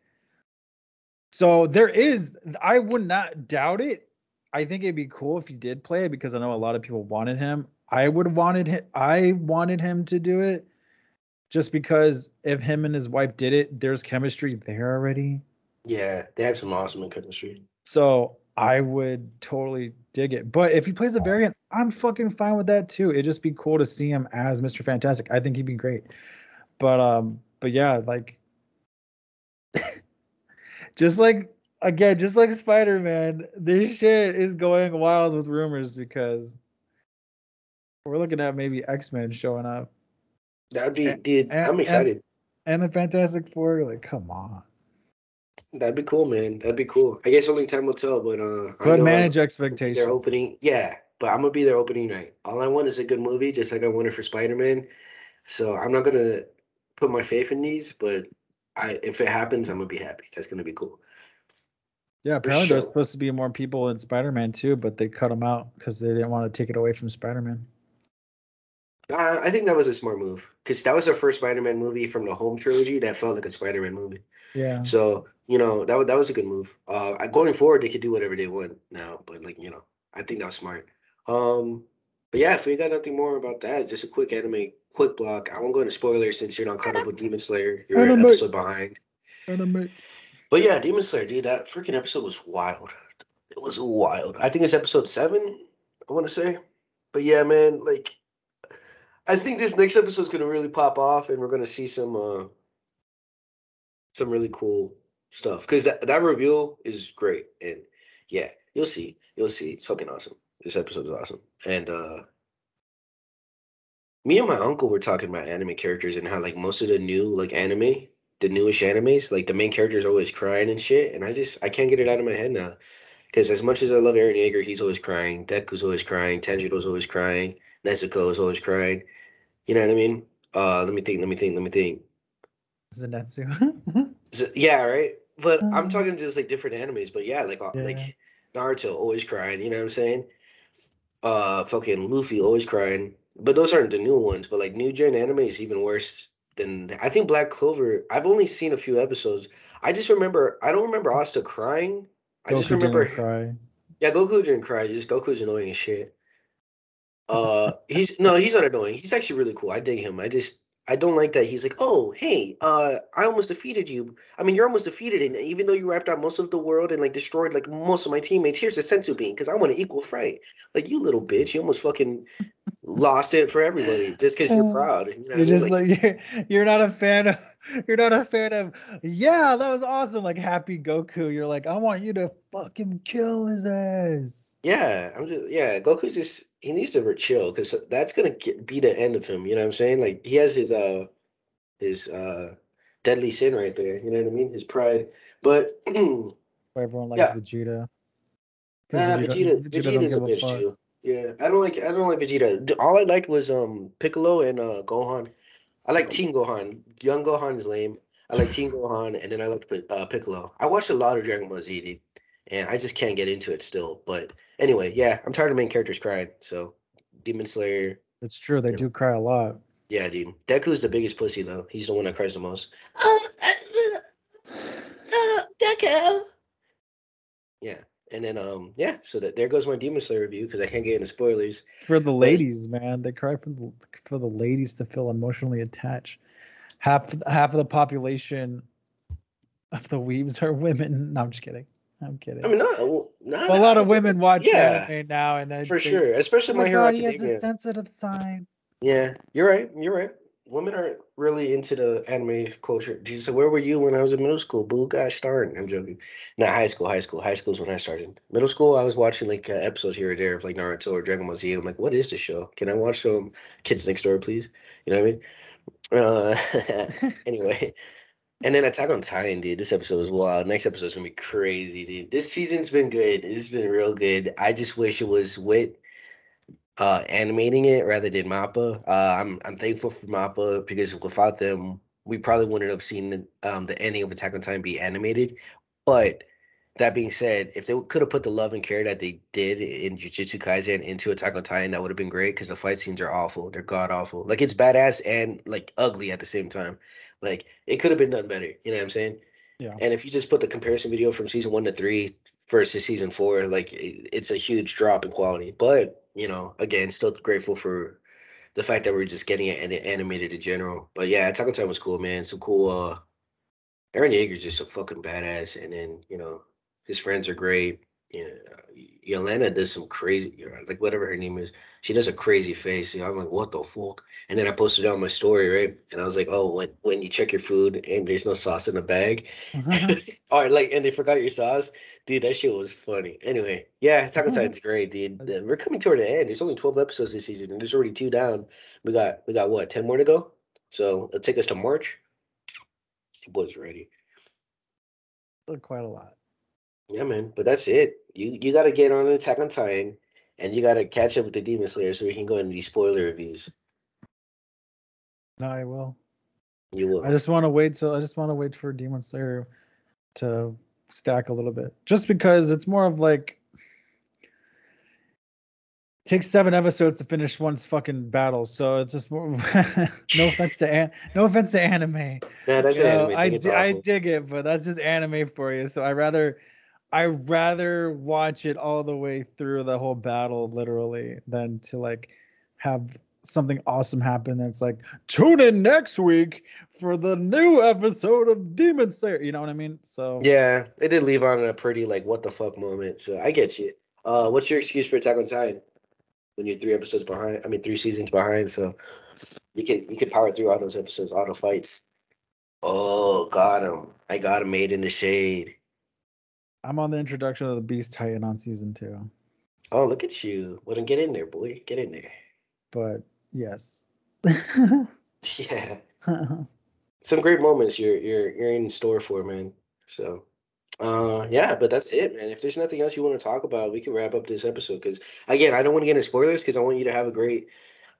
Speaker 2: so there is. I would not doubt it. I think it'd be cool if he did play it because I know a lot of people wanted him. I would have wanted him. I wanted him to do it, just because if him and his wife did it, there's chemistry there already.
Speaker 1: Yeah, they have some awesome chemistry.
Speaker 2: So I would totally dig it. But if he plays a variant, I'm fucking fine with that too. It'd just be cool to see him as Mr. Fantastic. I think he'd be great. But um, but yeah, like just like again, just like Spider-Man, this shit is going wild with rumors because we're looking at maybe X-Men showing up
Speaker 1: That'd be,
Speaker 2: And-
Speaker 1: dude.
Speaker 2: and-
Speaker 1: I'm
Speaker 2: and-
Speaker 1: excited.
Speaker 2: and the Fantastic Four. Like, come on.
Speaker 1: That'd be cool, man. That'd be cool. I guess only time will tell, but uh, I
Speaker 2: But
Speaker 1: know
Speaker 2: manage
Speaker 1: be
Speaker 2: expectations.
Speaker 1: Their opening, yeah. But I'm gonna be their opening night. All I want is a good movie, just like I wanted for Spider Man. So I'm not gonna put my faith in these, but I if it happens, I'm gonna be happy. That's gonna be cool.
Speaker 2: Yeah, apparently
Speaker 1: sure.
Speaker 2: there's supposed to be more people in Spider-Man too, but they cut them out because they didn't want to take it away from Spider-Man.
Speaker 1: Uh, I think that was a smart move because that was the first Spider-Man movie from the home trilogy that felt like a Spider-Man movie.
Speaker 2: Yeah.
Speaker 1: So you know that that was a good move. Uh, going forward, they could do whatever they want now, but like you know, I think that was smart. Um, but yeah, if we got nothing more about that, just a quick anime, quick block. I won't go into spoilers since you're not caught up with Demon Slayer. You're an episode behind.
Speaker 2: Anime.
Speaker 1: But yeah, Demon Slayer, dude, that freaking episode was wild. It was wild. I think it's episode seven. I want to say, but yeah, man, like, I think this next episode is gonna really pop off, and we're gonna see some, uh, some really cool stuff. Because that that reveal is great, and yeah, you'll see, you'll see. It's fucking awesome. This episode is awesome, and uh, me and my uncle were talking about anime characters and how like most of the new like anime the newish animes, like the main character is always crying and shit, and I just I can't get it out of my head now. Because as much as I love Eren Yeager, he's always crying. Deku's always crying. Tanjiro's always crying. Nezuko is always crying. You know what I mean? Uh, let me think. Let me think. Let me think.
Speaker 2: Zenitsu.
Speaker 1: Z- yeah, right. But I'm
Speaker 2: Um,
Speaker 1: talking just like different animes. But yeah, like uh,
Speaker 2: Yeah.
Speaker 1: like Naruto always crying. You know what I'm saying? Uh, fucking Luffy always crying. But those aren't the new ones. But like new gen anime is even worse than I think Black Clover. I've only seen a few episodes. I just remember. I don't remember Asta crying. I just
Speaker 2: Goku didn't
Speaker 1: remember.
Speaker 2: cry.
Speaker 1: Yeah, Goku didn't cry. Just Goku's annoying as shit. Uh, he's no, he's not annoying. He's actually really cool. I dig him. I just I don't like that he's like, oh, hey, uh, I almost defeated you. I mean, you're almost defeated, and even though you wiped out most of the world and like destroyed like most of my teammates, here's the senzu bean because I want an equal fight. Like you little bitch, you almost fucking lost it for everybody just because you're proud. You know
Speaker 2: you're just like, you're, you're not a fan of you're not a fan of yeah that was awesome like happy Goku. You're like I want you to fucking kill his ass.
Speaker 1: Yeah, I'm just yeah. Goku just he needs to chill because that's gonna get, be the end of him. You know what I'm saying? Like he has his uh his uh deadly sin right there. You know what I mean? His pride. But nah,
Speaker 2: everyone likes
Speaker 1: Yeah.
Speaker 2: Vegeta. 'Cause
Speaker 1: Vegeta
Speaker 2: don't
Speaker 1: Vegeta's a bitch
Speaker 2: fuck.
Speaker 1: too. Yeah, I don't like I don't like Vegeta. All I liked was um Piccolo and uh Gohan. I like Teen Gohan. Young Gohan is lame. I like Teen Gohan, and then I liked uh, Piccolo. I watched a lot of Dragon Ball Z, dude, and I just can't get into it still. But anyway, yeah, I'm tired of main characters crying. So Demon Slayer,
Speaker 2: It's true they
Speaker 1: Yeah.
Speaker 2: do cry a lot.
Speaker 1: yeah, dude. Deku's the biggest pussy though. He's the one that cries the most. Oh, uh, uh, Deku. Yeah, and then um, yeah. So that there goes my Demon Slayer review because I can't get into spoilers.
Speaker 2: For the ladies, man, they cry for the for the ladies to feel emotionally attached. Half half of the population of the weebs are women. No, I'm just kidding. I'm kidding.
Speaker 1: I mean, not, not
Speaker 2: a lot of women watch
Speaker 1: Yeah,
Speaker 2: anime now, and I
Speaker 1: for
Speaker 2: think,
Speaker 1: sure, especially
Speaker 2: Oh
Speaker 1: My
Speaker 2: my
Speaker 1: Hero
Speaker 2: god, he has a sensitive side.
Speaker 1: Yeah, you're right. You're right. Women aren't really into the anime culture. Jesus, where were you when I was in middle school? Boo, gosh darn. I'm joking. Not high school. High school. High school's when I started. Middle school, I was watching like uh, episodes here or there of like Naruto or Dragon Ball Z. I'm like, what is this show? Can I watch some Kids Next Door, please? You know what I mean? Uh, anyway, and then Attack on Titan, dude. This episode was wild. Next episode is gonna be crazy, dude. This season's been good. It's been real good. I just wish it was Wit uh animating it rather than Mappa. Uh I'm I'm thankful for Mappa because without them, we probably wouldn't have seen the, um the ending of Attack on Titan be animated. But that being said, if they could have put the love and care that they did in Jujutsu Kaisen into Attack on Titan, that would have been great because the fight scenes are awful. They're god awful. Like it's badass and like ugly at the same time. Like it could have been done better. You know what I'm saying?
Speaker 2: Yeah.
Speaker 1: And if you just put the comparison video from season one to three versus season four, like it, it's a huge drop in quality. But you know, again, still grateful for the fact that we're just getting it and it animated in general. But yeah, Attack Time was cool, man. Some cool. uh Eren Yeager's just a fucking badass, and then you know his friends are great. Yeah, Yelena does some crazy, like whatever her name is. She does a crazy face. You know, I'm like, what the fuck? And then I posted it on my story, right? And I was like, oh, when when you check your food and there's no sauce in the bag, mm-hmm. or like, and they forgot your sauce, dude. That shit was funny. Anyway, yeah, Attack on Titan's mm-hmm. great, dude. We're coming toward the end. There's only 12 episodes this season, and there's already two down. We got we got what 10 more to go. So it'll take us to March. The boys ready.
Speaker 2: Quite a lot.
Speaker 1: Yeah, man. But that's it. You you got to get on an Attack on Titan, and you got to catch up with the Demon Slayer so we can go into these spoiler reviews.
Speaker 2: No, I will.
Speaker 1: You will.
Speaker 2: I just want to wait till I just want to wait for Demon Slayer to stack a little bit, just because it's more of like takes seven episodes to finish one's fucking battle. So it's just more. no offense to an, no offense to anime.
Speaker 1: Yeah, that's
Speaker 2: You
Speaker 1: an
Speaker 2: know,
Speaker 1: anime
Speaker 2: I di- I dig it, but that's just anime for you. So I rather I rather watch it all the way through the whole battle literally than to like have something awesome happen that's like tune in next week for the new episode of Demon Slayer. You know what I mean? So
Speaker 1: Yeah, it did leave on a pretty like what the fuck moment. So I get you. Uh, what's your excuse for Attack on Titan? When you're three episodes behind, I mean three seasons behind, so you can you can power through all those episodes, all the fights. Oh, got him! I got him made in the shade.
Speaker 2: I'm on the introduction of the Beast Titan on season two.
Speaker 1: Oh, look at you! Well, then get in there, boy. Get in there.
Speaker 2: But yes.
Speaker 1: Yeah, some great moments you're you're you're in store for, man. So, uh, yeah, but that's it, man. If there's nothing else you want to talk about, we can wrap up this episode. Because again, I don't want to get into spoilers because I want you to have a great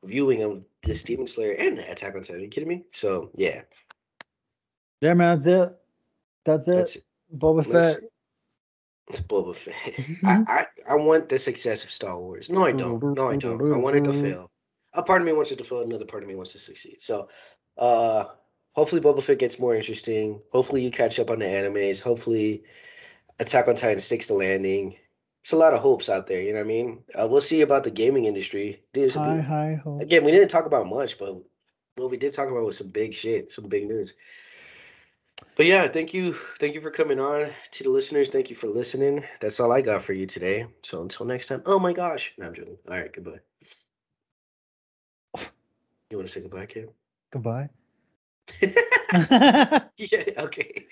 Speaker 1: viewing of the Demon Slayer and the Attack on Titan. Are you kidding me? So yeah,
Speaker 2: yeah, man, that's it. That's it.
Speaker 1: that's it.
Speaker 2: Boba
Speaker 1: Let's-
Speaker 2: Fett.
Speaker 1: Boba Fett. I, I I want the success of Star Wars. No, I don't. No, I don't. I want it to fail. A part of me wants it to fail. Another part of me wants to succeed. So, uh, hopefully Boba Fett gets more interesting. Hopefully you catch up on the animes. Hopefully, Attack on Titan sticks the landing. It's a lot of hopes out there. You know what I mean? Uh, we'll see about the gaming industry. This
Speaker 2: Hi, hi, ho.
Speaker 1: again, we didn't talk about much, but what we did talk about was some big shit, some big news. But yeah, thank you, thank you for coming on to the listeners. Thank you for listening. That's all I got for you today. So until next time. Oh my gosh, no, I'm joking. All right, goodbye. You want to say goodbye, Kim?
Speaker 2: Goodbye.
Speaker 1: yeah, okay.